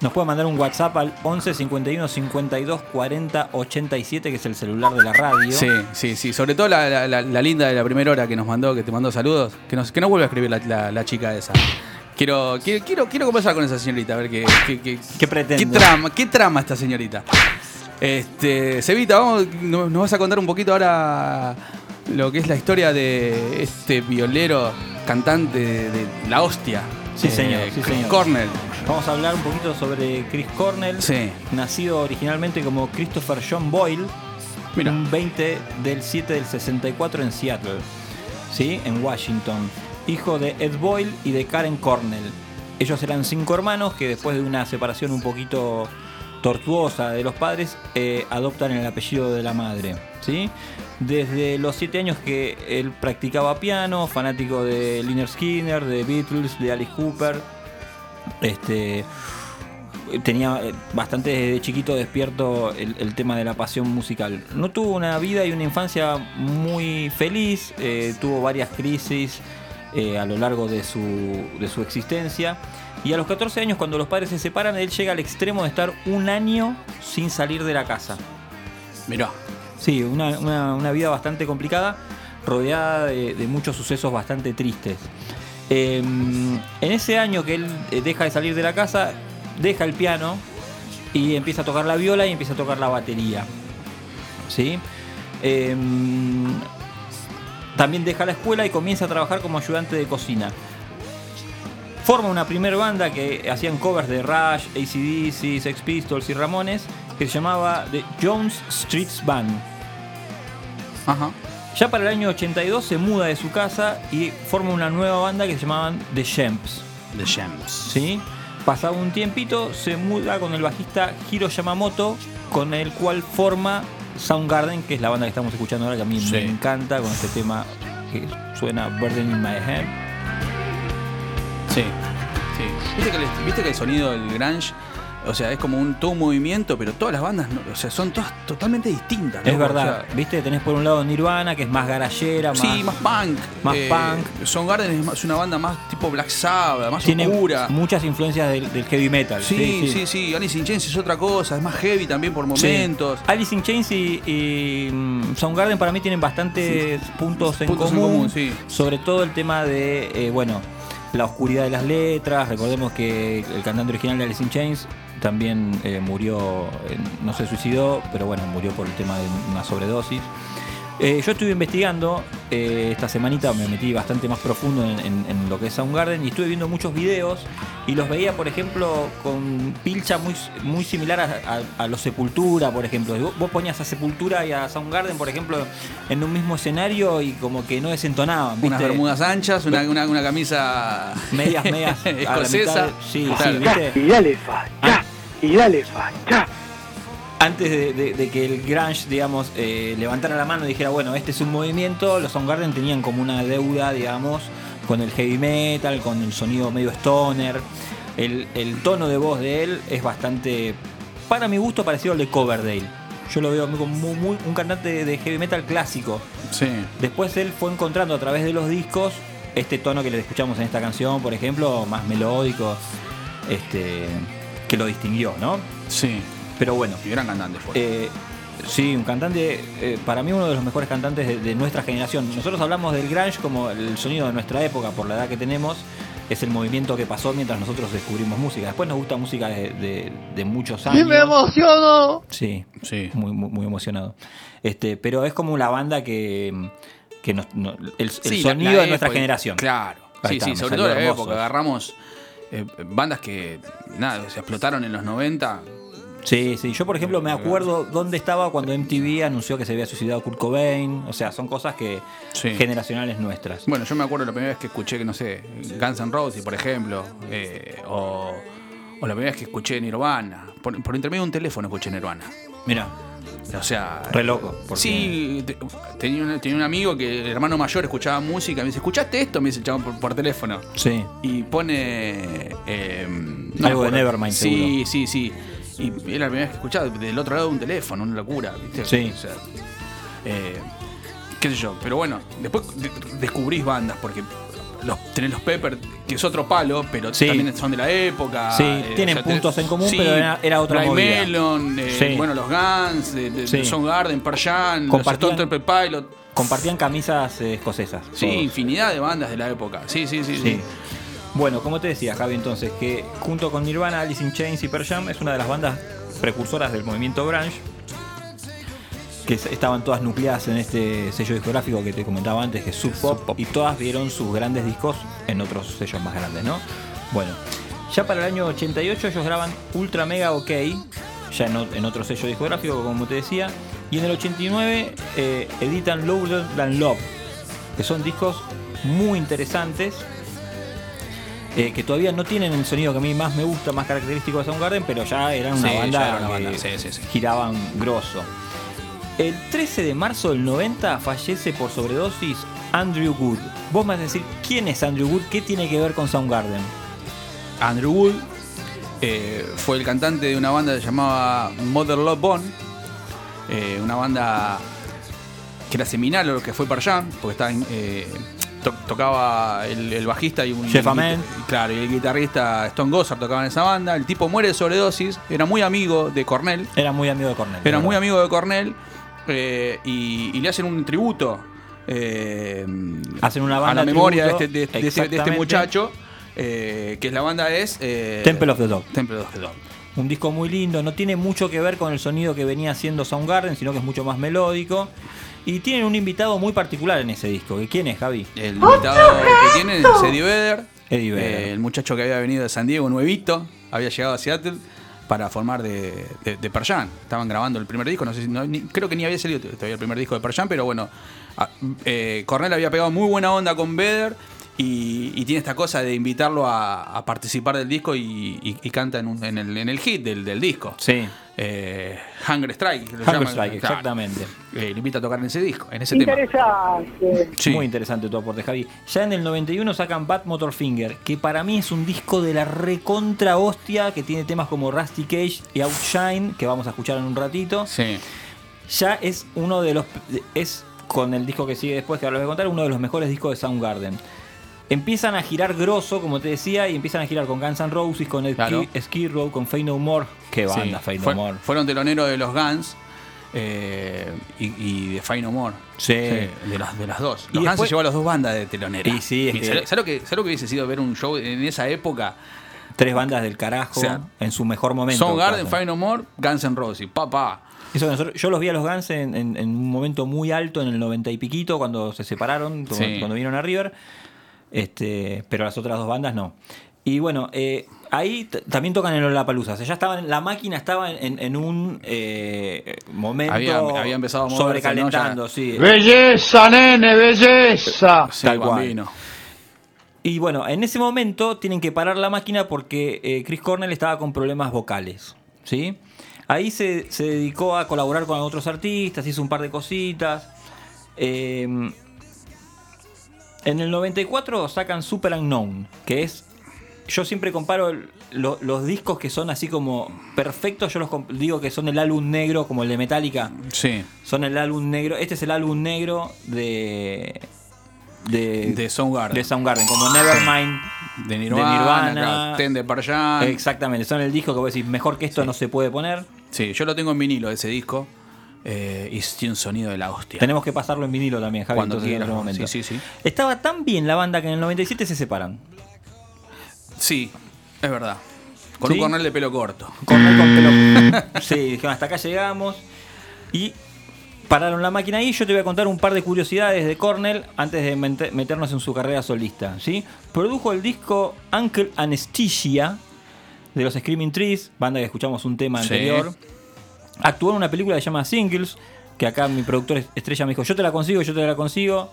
Nos puede mandar un WhatsApp al 11 51 52 40 87, que es el celular de la radio. Sí, sí, sí. Sobre todo la, la- la- la linda de la primera hora que nos mandó, que te mandó saludos. Que nos, que no vuelva a escribir la, chica esa. Quiero, quiero, quiero, quiero conversar con esa señorita, a ver qué, qué, qué, ¿Qué pretende? qué trama, qué trama esta señorita. Este, Cevita, vamos, nos vas a contar un poquito ahora lo que es la historia de este violero cantante de, la hostia. Sí, Eh, señor. sí, Chris señor. Cornell. Vamos a hablar un poquito sobre Chris Cornell. Sí. Nacido originalmente como Christopher John Boyle. Un 20 del 7 del 64 en Seattle. ¿Sí? En Washington. Hijo de Ed Boyle y de Karen Cornell. Ellos eran cinco hermanos que después de una separación un poquito tortuosa de los padres, eh, adoptan el apellido de la madre. ¿sí? Desde los siete años que él practicaba piano, fanático de Lynyrd Skinner, de Beatles, de Alice Cooper, este, tenía bastante desde chiquito despierto el, el tema de la pasión musical. No tuvo una vida y una infancia muy feliz, eh, tuvo varias crisis eh, a lo largo de su, de su existencia. Y a los 14 años, cuando los padres se separan, él llega al extremo de estar un año sin salir de la casa. Mirá. Sí, una, una- una vida bastante complicada, rodeada de, de muchos sucesos bastante tristes. Eh, en ese año que él eh, deja de salir de la casa, deja el piano y empieza a tocar la viola y empieza a tocar la batería. ¿Sí? Eh, también deja la escuela y comienza a trabajar como ayudante de cocina. Forma una primer banda que hacían covers de Rush, ACDC, Sex Pistols y Ramones, que se llamaba The Jones Streets Band. Ya para el año 82 se muda de su casa y forma una nueva banda que se llamaban The Champs. The Champs. ¿Sí? Pasado un tiempito, se muda con el bajista Hiro Yamamoto, con el cual forma Soundgarden, que es la banda que estamos escuchando ahora, que a mí Sí. me encanta, con este tema que suena Burden in My Head. Sí, sí. ¿Viste que, el, viste que el sonido del grunge, o sea, es como un todo un movimiento, pero todas las bandas, o sea, son todas totalmente distintas. Es verdad, o sea, ¿viste? Tenés por un lado Nirvana, que es más garallera, más, sí, más punk. más Eh, punk. Soundgarden es, más- es una banda más tipo Black Sabbath, más Tiene oscura. muchas influencias del, del heavy metal. Sí, sí, sí, Alice in Chains es otra cosa, es más heavy también por momentos. Sí. Alice in Chains y, y, mm, Soundgarden para mí tienen bastantes puntos, en, Puntos en común, sí. Sobre todo el tema de, eh, bueno, la oscuridad de las letras. Recordemos que el cantante original de Alice in Chains también eh, murió, eh, no se suicidó, pero bueno, murió por el tema de una sobredosis. Eh, yo estuve investigando eh, esta semanita, me metí bastante más profundo en, en- en lo que es Soundgarden y estuve viendo muchos videos y los veía, por ejemplo, con pilcha muy, muy similar a, a- a los Sepultura, por ejemplo. Vos, vos ponías a Sepultura y a Soundgarden, por ejemplo, en un mismo escenario y como que no desentonaban. Unas bermudas anchas, una, una, una camisa Medias, medias. a la mitad escocesa. de- sí, Claro. sí, ¿viste? Y dale facha, y dale facha. Antes de, de- de que el grunge, digamos, eh, levantara la mano y dijera, bueno, este es un movimiento, los Soundgarden tenían como una deuda, digamos, con el heavy metal, con el sonido medio stoner. El, el tono de voz de él es bastante, para mi gusto, parecido al de Coverdale. Yo lo veo como muy- muy- un cantante de heavy metal clásico. Sí. Después él fue encontrando a través de los discos este tono que les escuchamos en esta canción, por ejemplo, más melódico, este, que lo distinguió, ¿no? Sí. Pero bueno. Y gran cantante fue. Eh, sí, un cantante, eh, para mí uno de los mejores cantantes de, de nuestra generación. Nosotros hablamos del grunge como el sonido de nuestra época, por la edad que tenemos. Es el movimiento que pasó mientras nosotros descubrimos música. Después nos gusta música de, de- de muchos años. ¡Y me emociono! Sí, sí. Muy, muy, muy emocionado. Este, pero es como la banda que, que nos, no- el, el Sí, la- sonido la de nuestra época, generación. Claro. Ahí Sí, está, sí, sobre todo la época. Agarramos eh, bandas que, nada, se explotaron en los 90. Sí, sí. Yo, por ejemplo, me acuerdo dónde estaba cuando MTV anunció que se había suicidado Kurt Cobain. O sea, son cosas que Sí. generacionales nuestras. Bueno, yo me acuerdo la primera vez que escuché, que no sé, Guns N' Roses, por ejemplo, eh, o, o la primera vez que escuché Nirvana. Por, por intermedio de un teléfono escuché Nirvana. Mira. O sea. Re loco, porque- Sí, te- tenía, un, tenía un amigo que el hermano mayor escuchaba música. Me dice, ¿escuchaste esto? Me dice el chabón por, por teléfono. Sí. Y pone. eh, no Algo de. Nevermind, Sí, sí, sí. Y era la primera vez que escuchaba del otro lado de un teléfono, una locura, ¿viste? Sí. O sea, eh, qué sé yo. Pero bueno, después de- descubrís bandas, porque los, tenés los Pepper, que es otro palo, pero Sí. también son de la época. Sí, eh, tienen puntos en común, pero era- era otra movida. Melon, eh, Sí. bueno, los Guns, de, Sí. Pearl Jam, los Compartían- Stone Temple Pilot. Compartían camisas escocesas. Sí, todos. infinidad de bandas de la época. Sí, sí, sí. Bueno, como te decía, Javi, entonces, que junto con Nirvana, Alice in Chains y Pearl Jam es una de las bandas precursoras del movimiento grunge que estaban todas nucleadas en este sello discográfico que te comentaba antes, que es Sub Pop, y todas vieron sus grandes discos en otros sellos más grandes, ¿no? Bueno, ya para el año 88 ellos graban Ultra Mega OK, ya en otro sello discográfico, como te decía, y en el 89 eh, editan Louder Than Love, que son discos muy interesantes eh, que todavía no tienen el sonido que a mí más me gusta, más característico de Soundgarden, pero ya eran una Sí, banda era una que banda, sí, sí, sí. giraban grosso. El 13 de marzo del 90 fallece por sobredosis Andrew Wood. Vos me vas a decir, ¿quién es Andrew Wood? ¿Qué tiene que ver con Soundgarden? Andrew Wood eh, fue el cantante de una banda que se llamaba Mother Love Bone, eh, una banda que era seminal a lo que fue Pearl Jam, porque estaba en, to- tocaba el, el bajista y un Jeff y el Ament. guita- claro, y el guitarrista Stone Gossard tocaban en esa banda. El tipo muere de sobredosis, era muy amigo de Cornell. Era muy amigo de Cornell. Era muy amigo de Cornell eh, y, y le hacen un tributo. eh, Hacen una a banda la memoria tributo, de, este, de- de este- de este exactamente. muchacho. eh, que es la banda es eh, Temple of the Dog. Temple of the Dog. Un disco muy lindo, no tiene mucho que ver con el sonido que venía haciendo Soundgarden, sino que es mucho más melódico. Y tienen un invitado muy particular en ese disco. que ¿Quién es, Javi? El invitado que tienen es Eddie Vedder, Eddie Vedder. eh, el muchacho que había venido de San Diego, nuevito, había llegado a Seattle para formar de, de, de Pearl Jam. Estaban grabando el primer disco, no sé si, no, ni- creo que ni había salido todavía el primer disco de Pearl Jam, pero bueno, a- eh, Cornell había pegado muy buena onda con Vedder y, y tiene esta cosa de invitarlo a, a participar del disco y, y- y canta en, un- en el, en el hit del, del disco. Sí. Eh, Hunger Strike. lo Hunger llaman, Strike, claro. exactamente. Eh, le invita a tocar en ese disco, en ese tema. Interesante. Sí. Muy interesante tu aporte, Javi. Ya en el 91 sacan Bad Motor Finger, que para mí es un disco de la recontra hostia, que tiene temas como Rusty Cage y Outshine, que vamos a escuchar en un ratito. Sí. Ya es uno de los. Es con el disco que sigue después, que ahora les voy a contar, uno de los mejores discos de Soundgarden. Empiezan a girar grosso, como te decía, y empiezan a girar con Guns N' Roses, con el Claro. Row, con Fade No More. Qué Sí, banda, fue- No More. Fueron teloneros de los Guns eh, y, y de Fine No More. Sí. de, las, de las dos. Y Los Guns después- se llevó a las dos bandas de teloneros. Y sí, es que- ¿Sabes, lo que, sabes lo que hubiese sido ver un show en esa época? Tres bandas del carajo, O sea, en su mejor momento. Soundgarden. Fine No More, Guns N' Roses. Papá. Eso nosotros- yo los vi a los Guns en, en- en un momento muy alto, en el 90 y piquito, cuando se separaron, cuando, Sí. cuando vinieron a River. Este, pero las otras dos bandas no. Y bueno, eh, ahí también tocan en Lollapalooza. O sea, ya estaban, la máquina estaba en, en- en un eh, momento Había- había empezado a moverse, sobrecalentando, ¿no? Ya- sí. Belleza, nene, belleza. Sí, Tal cual. bambino. Y bueno, en ese momento tienen que parar la máquina porque eh, Chris Cornell estaba con problemas vocales. ¿sí? Ahí se, se dedicó a colaborar con otros artistas, hizo un par de cositas. Eh, en el 94 sacan Super Unknown, que es. Yo siempre comparo lo- los discos que son así como perfectos, yo los digo que son el álbum negro, como el de Metallica. Sí. Son el álbum negro. Este es el álbum negro de, de, De Soundgarden. de Soundgarden, como Nevermind, De Nirvana, Nirvana. de Jam. Exactamente, son el disco que vos decís, mejor que esto no se puede poner. Sí, yo lo tengo en vinilo ese disco. Eh, y tiene un sonido de la hostia. Tenemos que pasarlo en vinilo también, Javi, Cuando entonces en otro momento. Sí, sí, sí. Estaba tan bien la banda que en el 97 se separan. Sí, es verdad. Con un cornel de pelo corto. Cornell con pelo. sí, dijeron, hasta acá llegamos. Y pararon la máquina ahí. Yo te voy a contar un par de curiosidades de Cornell antes de mete- meternos en su carrera solista. ¿sí? Produjo el disco Uncle Anesthesia de los Screaming Trees, banda que escuchamos un tema Sí. Actuó en una película que se llama Singles, que acá mi productor estrella me dijo, yo te la consigo, yo te la consigo.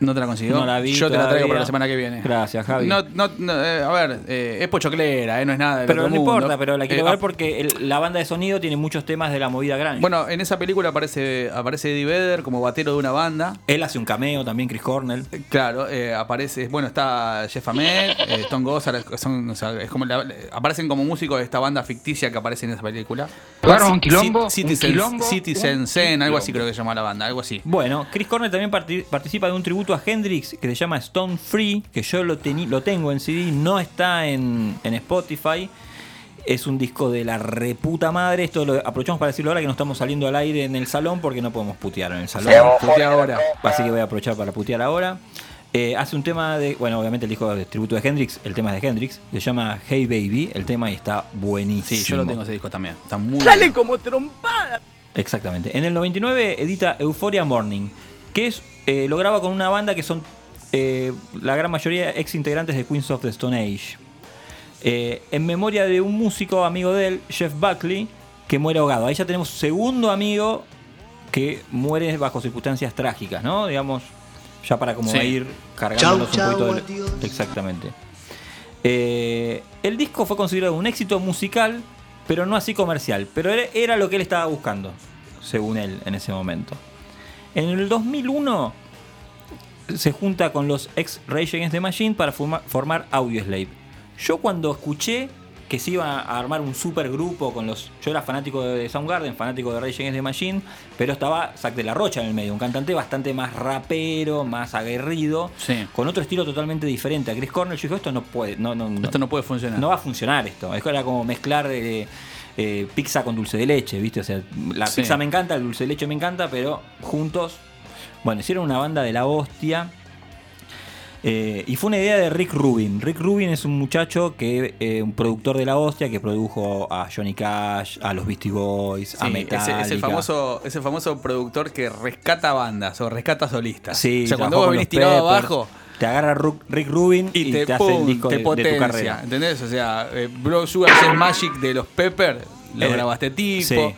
No te la consiguió. No la vi Yo te la traigo todavía. para la semana que viene. Gracias, Javi. No, no, no, eh, a ver, eh, es pochoclera, eh, no es nada del pero no mundo. importa, pero la quiero Eh, ver porque el- la banda de sonido tiene muchos temas de la movida grande. Bueno, en esa película aparece, aparece Eddie Vedder como batero de una banda. Él hace un cameo también, Chris Cornell. Claro, eh, aparece, bueno, está Jeff Ahmed, eh, Stone Gossard, son, o sea, es como la- aparecen como músicos de esta banda ficticia que aparece en esa película. Claro, un quilombo, Ci- un Citizen, quilombo, Citizen un Zen, algo así creo que se llama la banda, algo así. Bueno, Chris Cornell también parti- participa de un tributo a Hendrix que se llama Stone Free, que yo lo, lo tengo en CD, no está en, en Spotify. Es un disco de la reputa madre. Esto lo aprovechamos para decirlo ahora que no estamos saliendo al aire en el salón porque no podemos putear en el salón. Putea ahora. Así que voy a aprovechar para putear ahora. Eh, hace un tema de. Bueno, obviamente el disco de tributo de Hendrix, el tema es de Hendrix. Se llama Hey Baby, el tema y está buenísimo. Sí, yo lo tengo ese disco también. Está muy Sale como trompada. Exactamente. En el 99 edita Euphoria Morning, que es eh, lo graba con una banda que son eh, la gran mayoría ex integrantes de Queens of the Stone Age. Eh, en memoria de un músico amigo de él, Jeff Buckley, que muere ahogado. Ahí ya tenemos segundo amigo que muere bajo circunstancias trágicas, ¿no? Digamos, ya para como Sí. ir cargándonos Chau, un poquito. chau, del- adiós. Exactamente. Eh, el disco fue considerado un éxito musical, pero no así comercial. Pero era, era lo que él estaba buscando, según él, en ese momento. En el 2001 se junta con los ex Rage Against the Machine para forma- formar Audioslave. Yo cuando escuché que se iba a armar un super grupo con los. Yo era fanático de Soundgarden, fanático de Rage Against the Machine, pero estaba Zack de la Rocha en el medio, un cantante bastante más rapero, más aguerrido, Sí. con otro estilo totalmente diferente a Chris Cornell. Yo dije, esto no puede, no, Esto no puede funcionar. no va a funcionar esto. Esto era como mezclar eh, eh, pizza con dulce de leche, ¿viste? O sea, la Sí. pizza me encanta, el dulce de leche me encanta, pero juntos. Bueno, hicieron una banda de la hostia. Eh, y fue una idea de Rick Rubin. Rick Rubin es un muchacho que, eh, un productor de la hostia, que produjo a Johnny Cash, a los Beastie Boys, a Metallica. es, es el famoso, es el famoso productor que rescata bandas o rescata solistas. Sí, o sea, cuando vos venís tirado abajo Te agarra Rick Rubin y, y, te, te, hace el disco te de, de tu potencia. carrera. ¿Entendés? O sea, eh, Blood Sugar Sex Magic de los Pepper lo Eh, graba este tipo. sí.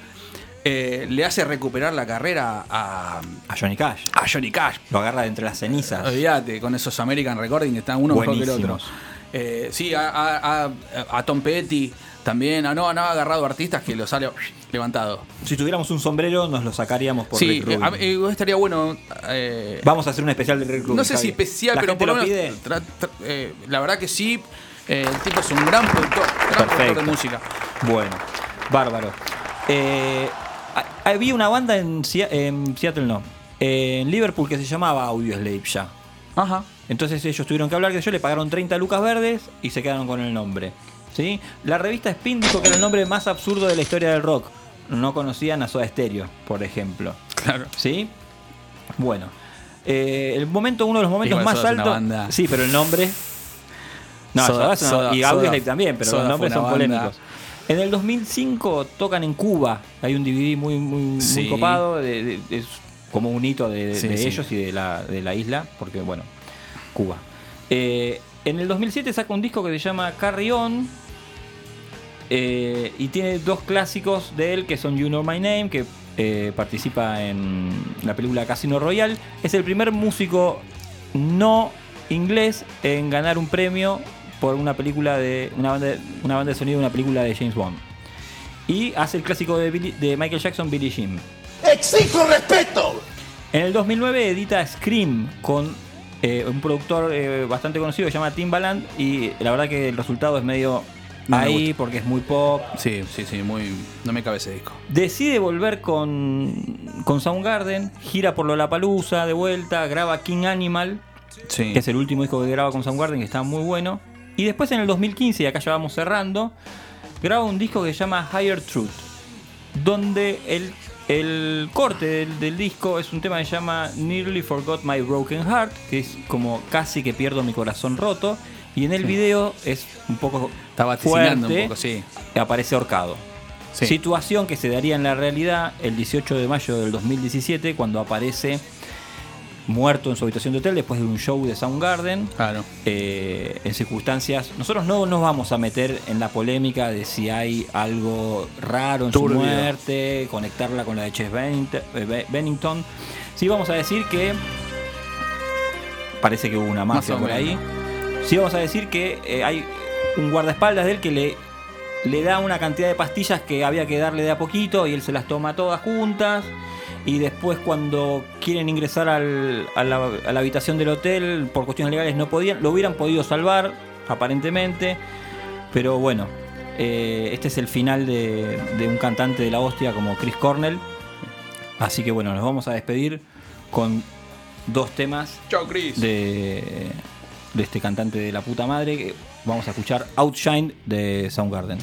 Eh, le hace recuperar la carrera a, A Johnny Cash. a Johnny Cash. Lo agarra de entre las cenizas. Olvídate, con esos American Recording que están uno mejor que el otro. Buenísimos. Eh, sí, a, a- a- a Tom Petty también. Ah, no, no, ha agarrado artistas que los sale levantado. Si tuviéramos un sombrero, nos lo sacaríamos por Sí, Rick Rubin. eh, a eh, estaría bueno. eh, Vamos a hacer un especial de Rick Rubin. no sé si especial, pero por lo menos. pide. tra- tra- eh, la verdad que sí. eh, el tipo es un gran productor, gran productor de música. Bueno, bárbaro. Ha- había una banda en, en Seattle, no. En Liverpool que se llamaba Audioslave ya. Ajá. Entonces ellos tuvieron que hablar de ello, le pagaron 30 lucas verdes y se quedaron con el nombre. ¿Sí? La revista Spin dijo que era el nombre más absurdo de la historia del rock. No conocían a Soda Stereo, por ejemplo. Claro. ¿Sí? Bueno. eh, el momento, uno de los momentos Igual más altos. Sí, pero el nombre. No, Soda- Soda Soda- y Soda- Audioslave también, pero Soda los nombres son polémicos. En el 2005 tocan en Cuba. Hay un DVD muy, muy, copado. de- de- es como un hito de, Sí, de sí. ellos y de la, de la isla. Porque, bueno, Cuba. Eh, en el 2007 saca un disco que se llama Carry On. Eh, y tiene dos clásicos de él que son You Know My Name, que eh, participa en la película Casino Royale. Es el primer músico no inglés en ganar un premio por una película de una banda, una banda de sonido de una película de James Bond. Y hace el clásico de, Billy- de Michael Jackson, Billie Jean. ¡Exijo respeto! En el 2009 edita Scream con eh, un productor bastante conocido que se llama Timbaland y la verdad que el resultado es medio No ahí porque es muy pop. Sí, sí, sí, muy. No me cabe ese disco. Decide volver con, con Soundgarden, gira por Lollapalooza de vuelta, graba King Animal Sí. que es el último disco que graba con Soundgarden, que está muy bueno. Y después en el 2015, y acá ya vamos cerrando, graba un disco que se llama Higher Truth, donde el, el corte del, del disco es un tema que se llama Nearly Forgot My Broken Heart, que es como casi que pierdo mi corazón roto. Y en el Sí. video es un poco vaticinando fuerte, un poco, sí. aparece ahorcado. Sí. Situación que se daría en la realidad el 18 de mayo del 2017 cuando aparece muerto en su habitación de hotel después de un show de Soundgarden. Claro. Eh, en circunstancias. Nosotros no nos vamos a meter en la polémica de si hay algo raro en Turbio. su muerte, conectarla con la de Chess Bennington. eh, Be- Bennington. Sí, vamos a decir que. Parece que hubo una mafia por ahí. menos. Sí, vamos a decir que eh, hay un guardaespaldas de él que le, le da una cantidad de pastillas que había que darle de a poquito y él se las toma todas juntas. Y después cuando quieren ingresar al- a, la, a la habitación del hotel, por cuestiones legales no podían, lo hubieran podido salvar, aparentemente. Pero bueno, eh, este es el final de, de un cantante de la hostia como Chris Cornell. Así que bueno, nos vamos a despedir con dos temas Chao, Chris. de, de este cantante de la puta madre. Vamos a escuchar Outshine de Soundgarden.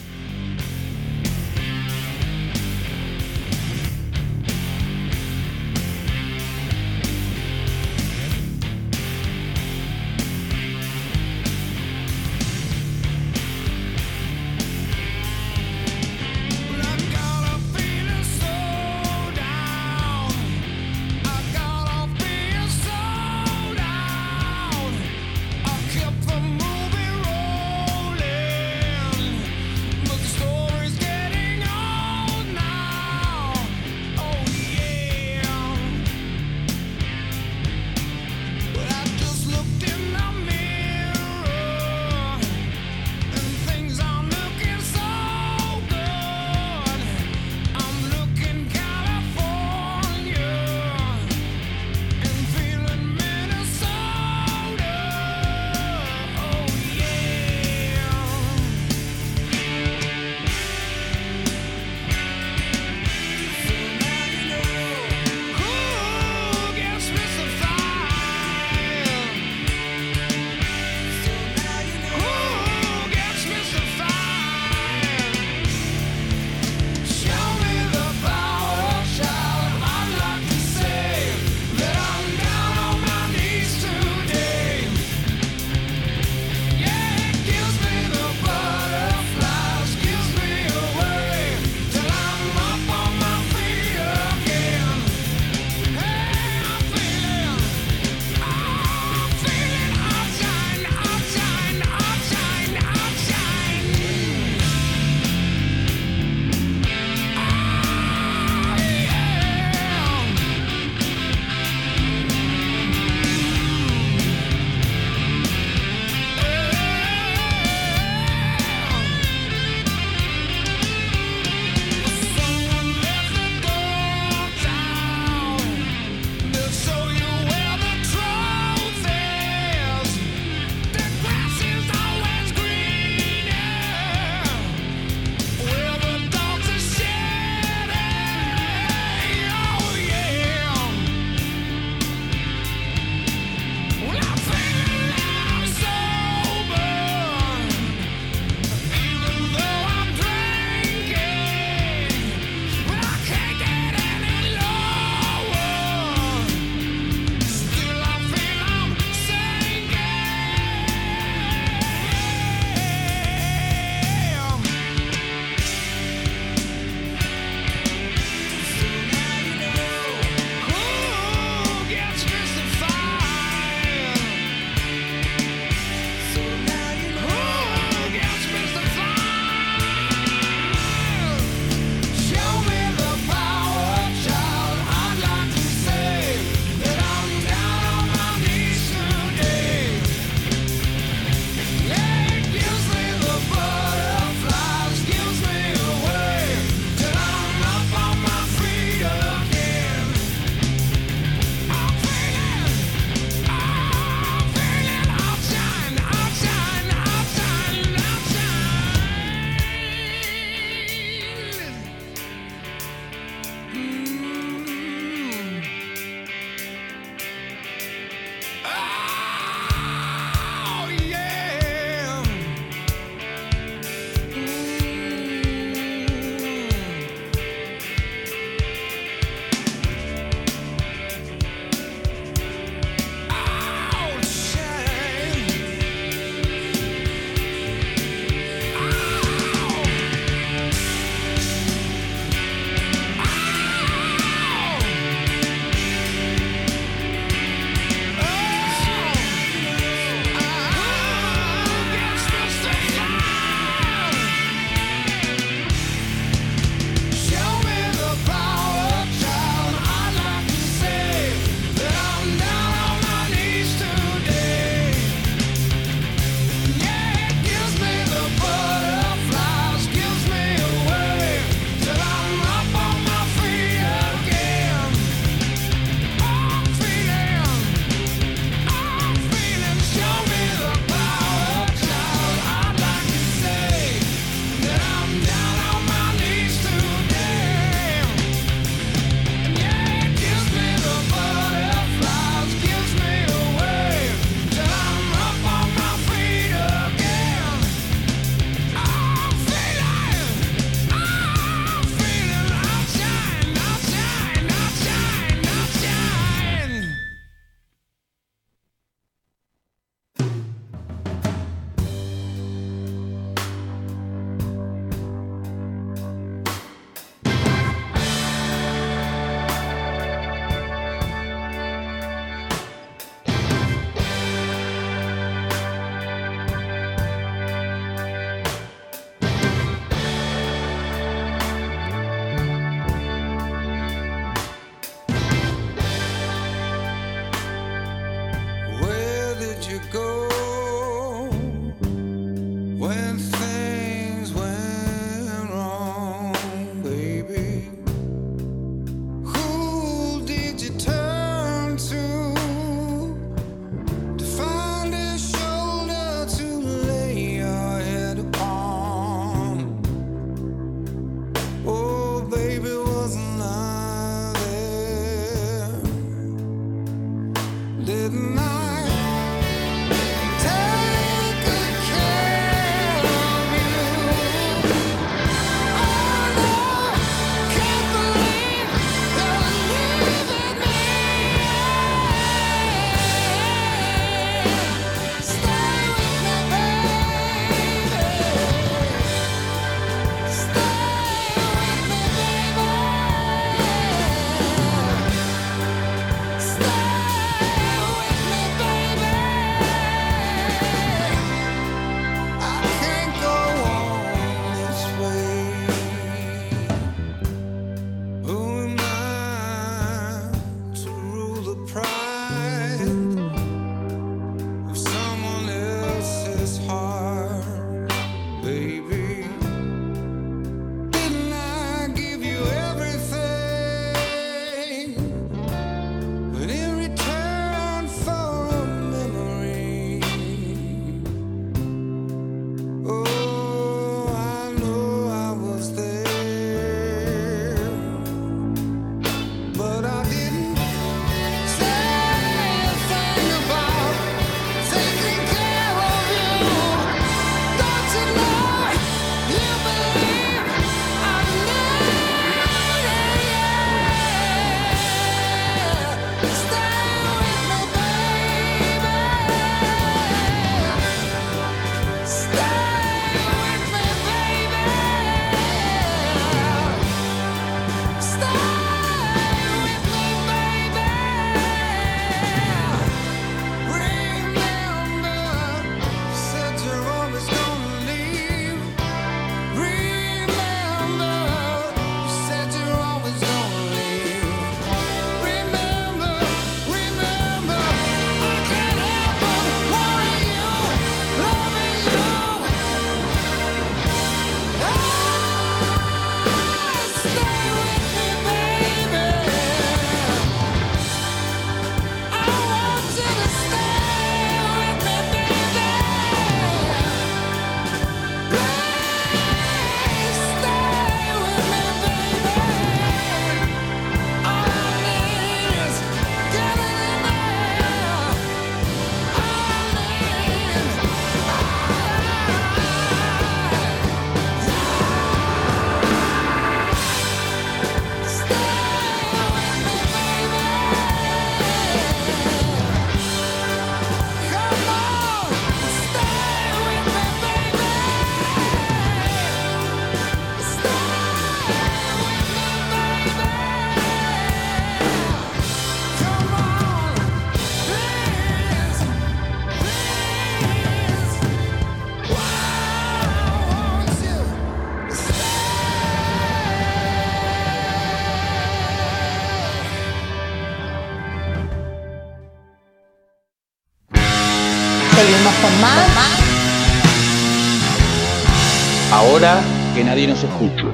Nadie nos escucha.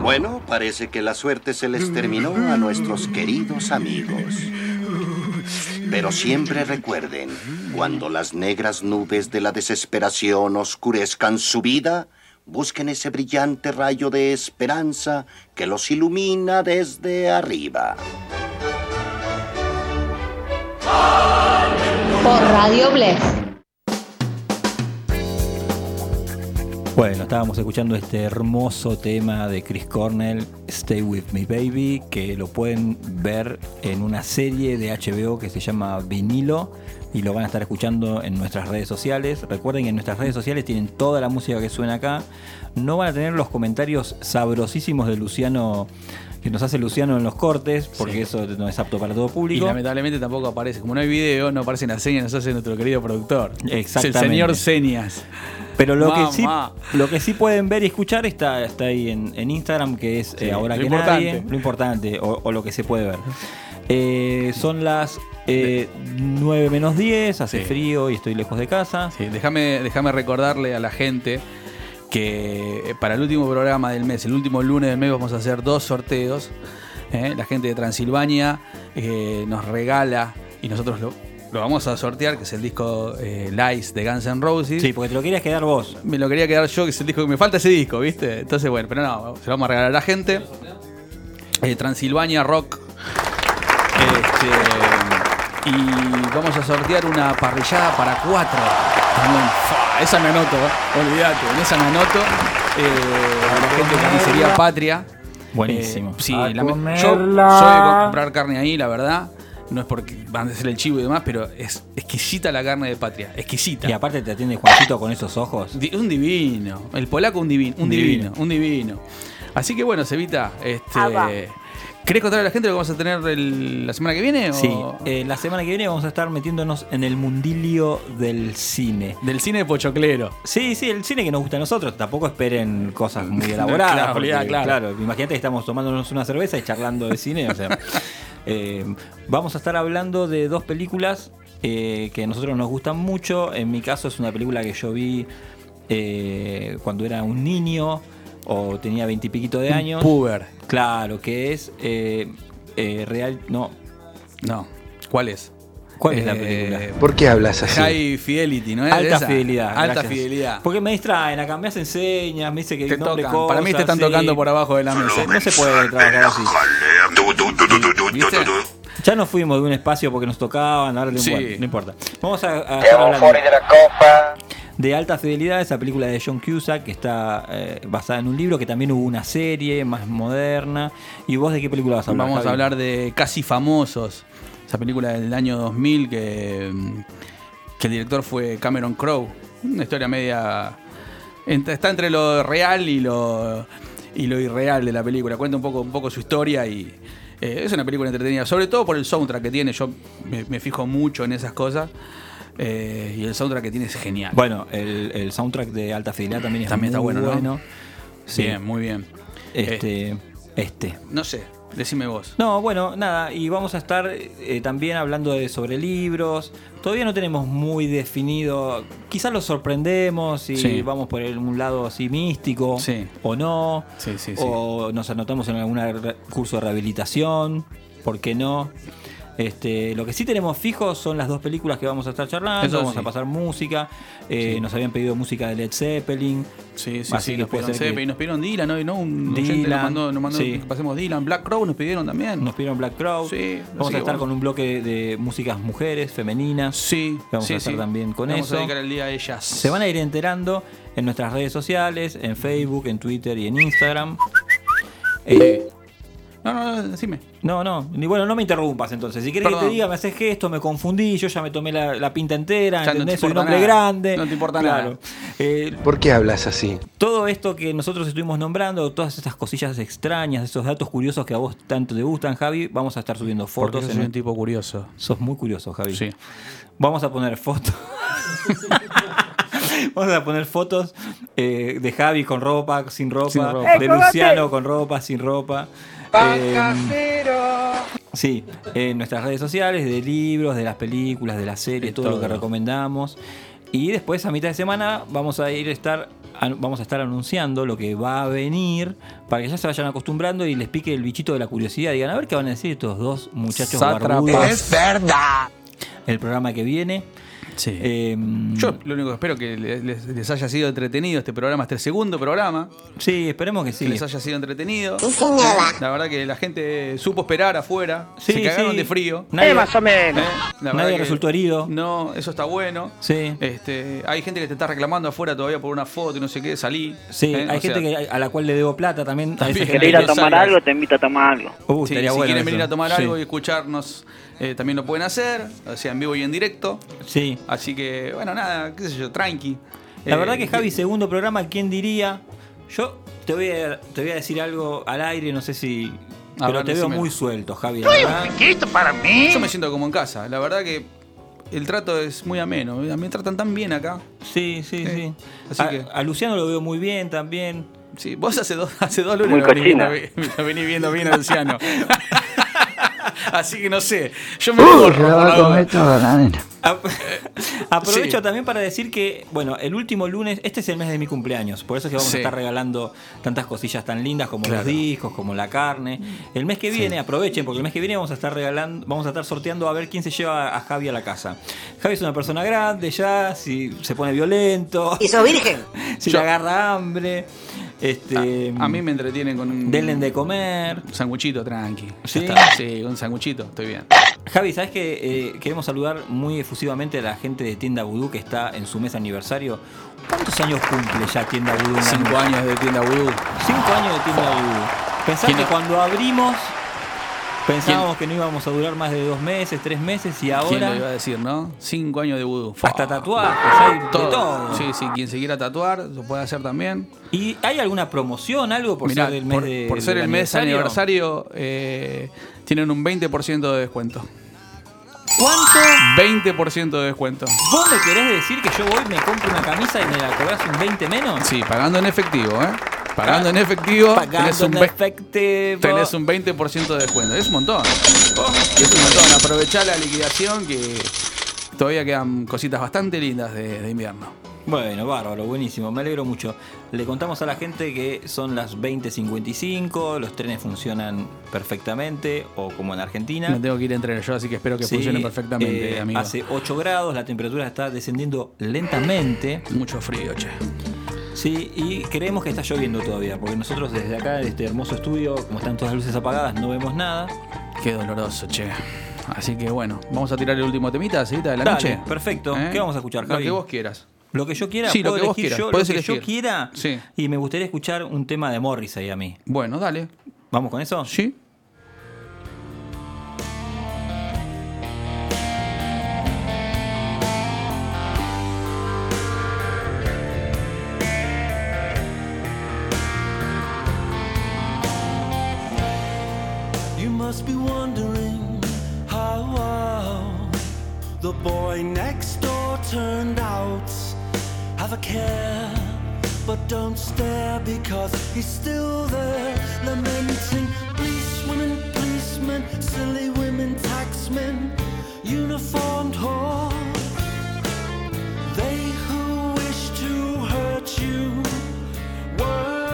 Bueno, parece que la suerte se les terminó a nuestros queridos amigos. Pero siempre recuerden, cuando las negras nubes de la desesperación oscurezcan su vida, busquen ese brillante rayo de esperanza que los ilumina desde arriba. Por Radio Bless. Bueno, estábamos escuchando este hermoso tema de Chris Cornell, Stay With Me Baby, que lo pueden ver en una serie de HBO que se llama Vinilo y lo van a estar escuchando en nuestras redes sociales. Recuerden que en nuestras redes sociales tienen toda la música que suena acá. No van a tener los comentarios sabrosísimos de Luciano que nos hace Luciano en los cortes, porque eso no es apto para todo Y público. lamentablemente tampoco aparece, como no hay video, no aparecen las señas, nos hace nuestro querido productor. Exactamente. Es el señor señas. Pero lo que, sí, lo que sí pueden ver y escuchar está, está ahí en, en Instagram, que es eh, ahora lo que importante. nadie, lo importante, o, o lo que se puede ver. Eh, son las eh, 9 menos 10, hace Sí. frío y estoy lejos de casa. Sí, déjame, déjame recordarle a la gente que eh, para el último programa del mes, el último lunes del mes, vamos a hacer dos sorteos. La gente de Transilvania nos regala y nosotros lo, lo vamos a sortear, que es el disco eh, Lies de Guns N' Roses. Sí, porque te lo querías quedar vos. Me lo quería quedar yo, que es el disco que me falta ese disco, ¿viste? Entonces, bueno, pero no, se lo vamos a regalar a la gente. Eh, Transilvania Rock. Este, y vamos a sortear una parrillada para cuatro. También, esa me anoto, ¿eh? olvídate, en esa me anoto. Eh, a la gente de Carnicería Patria. Buenísimo. Eh, sí, la yo soy de comprar carne ahí, la verdad. No es porque van a hacer el chivo y demás, pero es exquisita la carne de Patria. Exquisita. Y aparte te atiende Juancito con esos ojos. Di- Un divino. El polaco un divino. Un divino. Divino. Un divino. Así que bueno, Cevita, este. ¿Querés contarle a la gente lo que vamos a tener el- la semana que viene? o- Sí, eh, la semana que viene vamos a estar metiéndonos en el mundilio del cine. Del cine de Pochoclero. Sí, sí, el cine que nos gusta a nosotros. Tampoco esperen cosas muy elaboradas. Claro, porque, olvidá, claro. imagínate que estamos tomándonos una cerveza y charlando de cine. o sea, eh, vamos a estar hablando de dos películas eh, que a nosotros nos gustan mucho. En mi caso es una película que yo vi eh, cuando era un niño o tenía veintipiquito de Un años. puber. Claro, que es eh, eh, real. No. No. ¿Cuál es? ¿Cuál es la película? ¿Por qué hablas así? High Fidelity, ¿no? Alta Esa. fidelidad. Alta gracias. fidelidad. Porque me distraen acá, me hacen señas, me dice que Te tocan. cosas, Para mí te están sí. tocando por abajo de la mesa. No se puede trabajar así. ¿Viste? Ya nos fuimos de un espacio porque nos tocaban, ahora no, Sí. importa, no importa. Vamos a, a estar hablando de Alta Fidelidad, esa película de John Cusack que está eh, basada en un libro, que también hubo una serie más moderna. ¿Y vos de qué película vas a hablar? Vamos a hablar de Casi Famosos, esa película del año 2000 que, mm, que el director fue Cameron Crowe. Una historia media... Está entre lo real y lo, y lo irreal de la película. Cuenta un poco, un poco su historia y eh, es una película entretenida. Sobre todo por el soundtrack que tiene. Yo me, me fijo mucho en esas cosas. eh, y el soundtrack que tiene es genial. Bueno, el, el soundtrack de Alta Fidelidad también es También está muy bueno, ¿no? Sí. Bien, muy bien. Este, este. No sé, decime vos. No, bueno, nada, y vamos a estar eh, también hablando de, sobre libros. Todavía no tenemos muy definido, quizás los sorprendemos y Sí. vamos por un lado así místico Sí. o no, Sí, sí, sí. o nos anotamos en algún curso de rehabilitación, ¿por qué no? Este, lo que sí tenemos fijos son las dos películas que vamos a estar charlando, Eso vamos sí. a pasar música, eh, nos habían pedido música de Led Zeppelin, Sí, sí, así sí, nos pidieron que- nos pidieron Dylan, ¿no? Un Dylan, nos mandó, nos mandó sí. que pasemos Dylan, Black Crow nos pidieron también. Nos pidieron Black Crow. Sí, vamos a estar vamos- con un bloque de músicas mujeres, femeninas. Sí, Vamos a estar también con Vamos eso. a dedicar el día a ellas. Se van a ir enterando en nuestras redes sociales, en Facebook, en Twitter y en Instagram. Eh, No, no, no, decime. no, no, ni bueno, no me interrumpas entonces. Si quieres que te diga, me haces gesto, me confundí, yo ya me tomé la, la pinta entera, Ya no te ¿entendés? Soy un hombre nada. grande. No te importa Claro. nada. Eh, ¿Por qué hablas así? todo esto que nosotros estuvimos nombrando, todas estas cosillas extrañas, esos datos curiosos que a vos tanto te gustan, Javi, vamos a estar subiendo Porque fotos. yo en soy un tipo curioso. Sos muy curioso, Javi. Sí. Vamos a poner fotos. Vamos a poner fotos eh, de Javi con ropa, sin ropa, Sin ropa. de Luciano con ropa, sin ropa. Eh, Sí, en nuestras redes sociales, de libros, de las películas, de las series, todo, lo que recomendamos. Y después a mitad de semana vamos a ir a estar vamos a estar anunciando lo que va a venir para que ya se vayan acostumbrando y les pique el bichito de la curiosidad. Digan, a ver qué van a decir estos dos muchachos barbudos. Es verdad. El programa que viene. Em, Yo lo único que espero que les, haya sido entretenido este programa, este segundo programa. Sí, esperemos que sí. Que les haya sido entretenido. Sí, señora. La verdad que la gente supo esperar afuera. Sí, se cagaron sí. de frío. Nadie- Eh, más o menos. La Nadie resultó herido. No, eso está bueno. Sí. Este, hay gente que te está reclamando afuera todavía por una foto y no sé qué, salí. Sí, ¿eh? hay O gente sea, que, a la cual le debo plata también. Esa ¿Querés ir a tomar algo? Te invito a tomar algo. Uh, Sí, si bueno quieren eso. venir a tomar Sí. algo y escucharnos, eh, también lo pueden hacer, o sea, en vivo y en directo. Sí. Así que, bueno, nada, qué sé yo, tranqui. La Eh, verdad que Javi, segundo programa, ¿quién diría? Yo te voy a, te voy a decir algo al aire, no sé si. A Pero ver, te veo muy suelto, Javi. la verdad. para mí. Yo me siento como en casa. La verdad que el trato es muy ameno. Me tratan tan bien acá. Sí, sí, sí. Así a, que. a Luciano lo veo muy bien también. Sí, vos hace dos, hace dos lunes lo venís viendo bien a Luciano. Así que no sé. Yo me borro, por la duda. Aprovecho Sí. también para decir que, bueno, el último lunes, este es el mes de mi cumpleaños, por eso es que vamos Sí. a estar regalando tantas cosillas tan lindas como Claro. los discos, como la carne. El mes que Sí. viene, aprovechen, porque el mes que viene vamos a estar regalando, vamos a estar sorteando a ver quién se lleva a Javi a la casa. Javi es una persona grande ya, si se pone violento. ¿Y sos virgen? Si Yo- le agarra hambre. Este, A mí me entretienen con un. Denle de comer. Un sanguchito tranqui. Ya Sí. está. Sí, un sanguchito, estoy bien. Javi, ¿sabes que eh, queremos saludar muy efusivamente a la gente de Tienda Vudú que está en su mes aniversario? ¿Cuántos años cumple ya Tienda Vudú? Cinco años de Tienda Vudú. Cinco años de Tienda Vudú. Pensá ¿Quién que cuando abrimos pensábamos que no íbamos a durar más de dos meses, tres meses y ¿Quién lo iba ahora a decir, no? Cinco años de vudú. hasta tatuajes, hay de Todo. todo. Sí, sí, quien se quiera tatuar lo puede hacer también. ¿Y hay alguna promoción, algo por Mirá, ser el mes por, de por ser el mes aniversario, eh, tienen un 20% de descuento. ¿Cuánto? 20% de descuento. ¿Vos me querés decir que yo voy, me compro una camisa y me la cobras un 20 menos? Sí, pagando en efectivo, ¿eh? Pagando en efectivo, Pagando tenés un, en efectivo. tenés un 20% de descuento. Es un montón. Es un montón. Aprovechá la liquidación que todavía quedan cositas bastante lindas de, de invierno. Bueno, bárbaro, buenísimo, me alegro mucho. Le contamos a la gente que son las 20.55, los trenes funcionan perfectamente, o como en Argentina. Me tengo que ir entre yo, así que espero que Sí, funcione perfectamente, eh, amigo. Hace 8 grados, la temperatura está descendiendo lentamente. Mucho frío, che. Sí, y creemos que está lloviendo todavía, porque nosotros desde acá, de este hermoso estudio, como están todas las luces apagadas, no vemos nada. Qué doloroso, che. Así que bueno, vamos a tirar el último temita, seguita de la Dale, noche. perfecto. ¿Eh? ¿Qué vamos a escuchar, Lo Javi? que vos quieras. Lo que yo quiera, Sí, lo que vos elegir quieras, yo, lo que yo quiera. Sí. Y me gustaría escuchar un tema de Morrissey a mí. Bueno, dale. ¿Vamos con eso? Sí. The boy next door turned out. Have a care, but don't stare because he's still there, lamenting. Police women, policemen, silly women, taxmen, uniformed whores. They who wish to hurt you work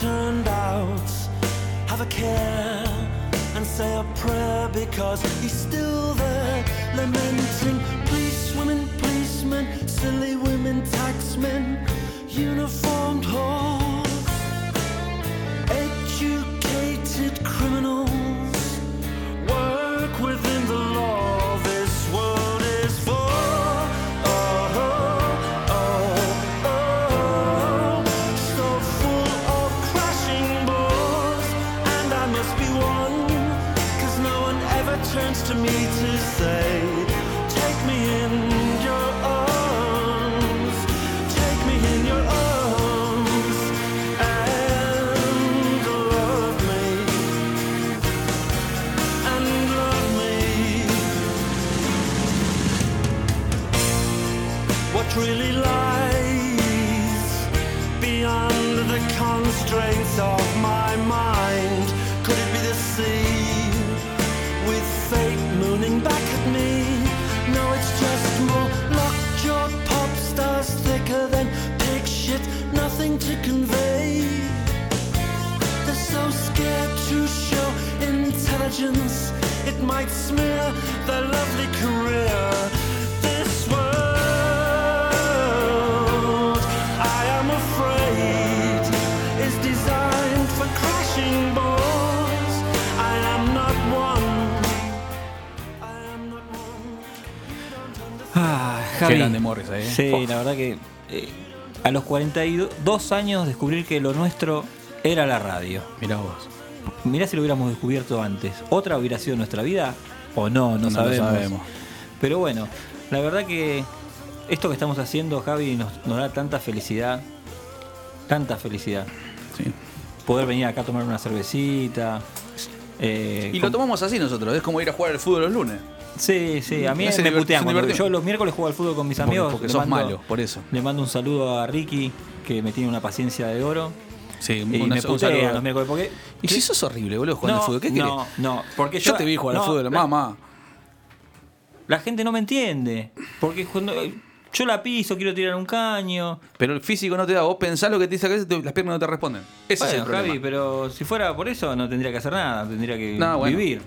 turned out. Have a care and say a prayer because he's still there, lamenting. Police women, policemen, silly women, taxmen, uniformed whores, educated criminals Ahí, ¿eh? Sí, la verdad que eh, a los 42 años descubrir que lo nuestro era la radio. Mirá vos. Mirá si lo hubiéramos descubierto antes. ¿Otra hubiera sido nuestra vida? ¿O no? No, sabemos. sabemos. Pero bueno, la verdad que esto que estamos haciendo, Javi, nos, nos da tanta felicidad. Tanta felicidad. Sí. Poder venir acá a tomar una cervecita. eh, Y con- lo tomamos así nosotros, es como ir a jugar al fútbol los lunes. Sí, sí, a mí me putean. cuando- yo los miércoles juego al fútbol con mis Porque- amigos. porque le sos malo, por eso. Le mando un saludo a Ricky, que me tiene una paciencia de oro. Sí, y un- me putean los miércoles. Porque, Y si sos horrible, boludo, jugando No, al fútbol, ¿qué no, querés? no, porque yo, yo- te vi jugar no, al fútbol, la- mamá. La gente no me entiende. Porque cuando yo la piso, quiero tirar un caño. Pero el físico no te da, vos pensás lo que te dice te- las piernas no te responden. Ese es el problema. Javi, pero si fuera por eso no tendría que hacer nada, tendría que No, bueno. vivir.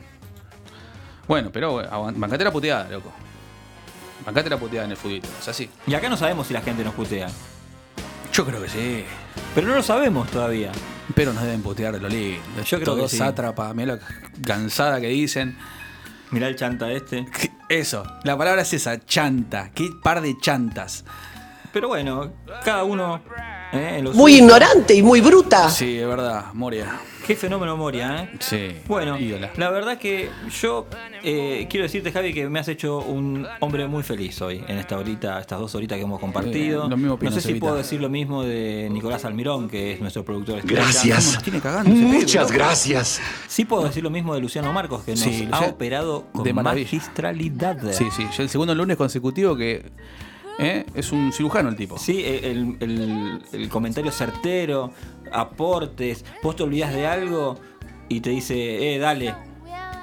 Bueno, pero bancate la puteada, loco. Bancate la puteada en el fútbol, es así. Y acá no sabemos si la gente nos putea. Yo creo que sí. Pero no lo sabemos todavía. Pero nos deben putear de lo lindo. Yo creo Todo que sí. sátrapa, mirá la cansada que dicen. Mirá el chanta este. Eso, la palabra es esa, chanta. Qué par de chantas. Pero bueno, cada uno. ¿eh? en lo Muy ignorante y muy bruta. Sí, es verdad, Moria. Qué fenómeno Moria, ¿eh? Sí. Bueno, ídola. la verdad que yo eh, quiero decirte, Javi, que me has hecho un hombre muy feliz hoy, en esta horita, estas dos horitas que hemos compartido. Eh, lo mismo no sé si Cevita. puedo decir lo mismo de Nicolás Almirón, que es nuestro productor. Gracias. ¿Cómo nos tiene cagando ese Muchas gracias. Sí puedo decir lo mismo de Luciano Marcos, que nos Sí, ha operado con de magistralidad. Sí, sí. Yo el segundo lunes consecutivo que ¿eh? es un cirujano el tipo. Sí, el, el- el comentario certero, aportes, vos te olvidás de algo y te dice, eh, dale.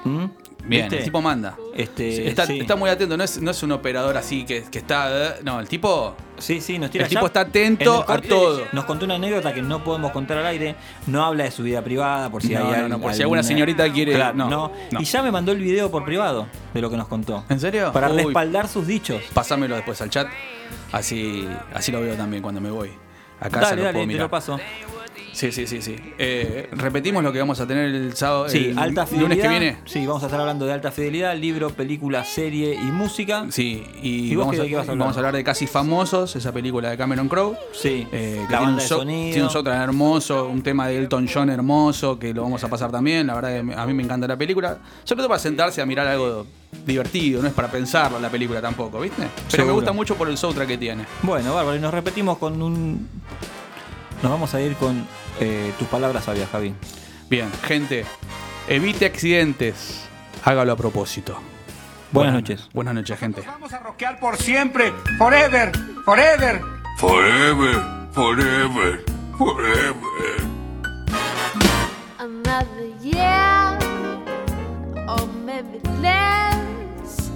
¿Mm? Bien, ¿Viste? el tipo manda. Este, está, sí. está muy atento, no es, no es un operador así que, que está. No, el tipo. Sí, sí, nos tira El tipo está atento a todo. Nos contó una anécdota que no podemos contar al aire. No habla de su vida privada, por si No, hay no, al- por si alguna señorita quiere- Claro, no. Y ya me mandó el video por privado de lo que nos contó. ¿En serio? Para Uy. respaldar sus dichos. Pásamelo después al chat. Así, así lo veo también cuando me voy. Acá dale, lo dale, puedo te mirar. lo paso. Sí, sí, sí, sí. Eh, repetimos lo que vamos a tener el sábado. Sí, el alta fidelidad. lunes que viene. Sí, vamos a estar hablando de alta fidelidad, libro, película, serie y música. Sí, y, ¿Y vos vamos, qué- a, de qué vas a hablar? vamos a hablar de Casi Famosos, esa película de Cameron Crowe. Sí, Eh, que la tiene, banda un de so- sonido. tiene un soundtrack hermoso, un tema de Elton John hermoso, que lo vamos a pasar también. La verdad que a mí me encanta la película. Sobre todo para sentarse a mirar algo divertido, no es para pensarlo la película tampoco, ¿viste? Pero me gusta mucho por el soundtrack que tiene. Bueno, bárbaro, y nos repetimos con un. Nos vamos a ir con eh, tus palabras sabias, Javi. Bien, gente, evite accidentes, hágalo a propósito. Buenas noches. Buenas noches, gente. Vamos a rockear por siempre, forever, forever. Forever, forever, forever. Another year, or maybe less.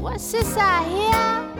What's this I hear?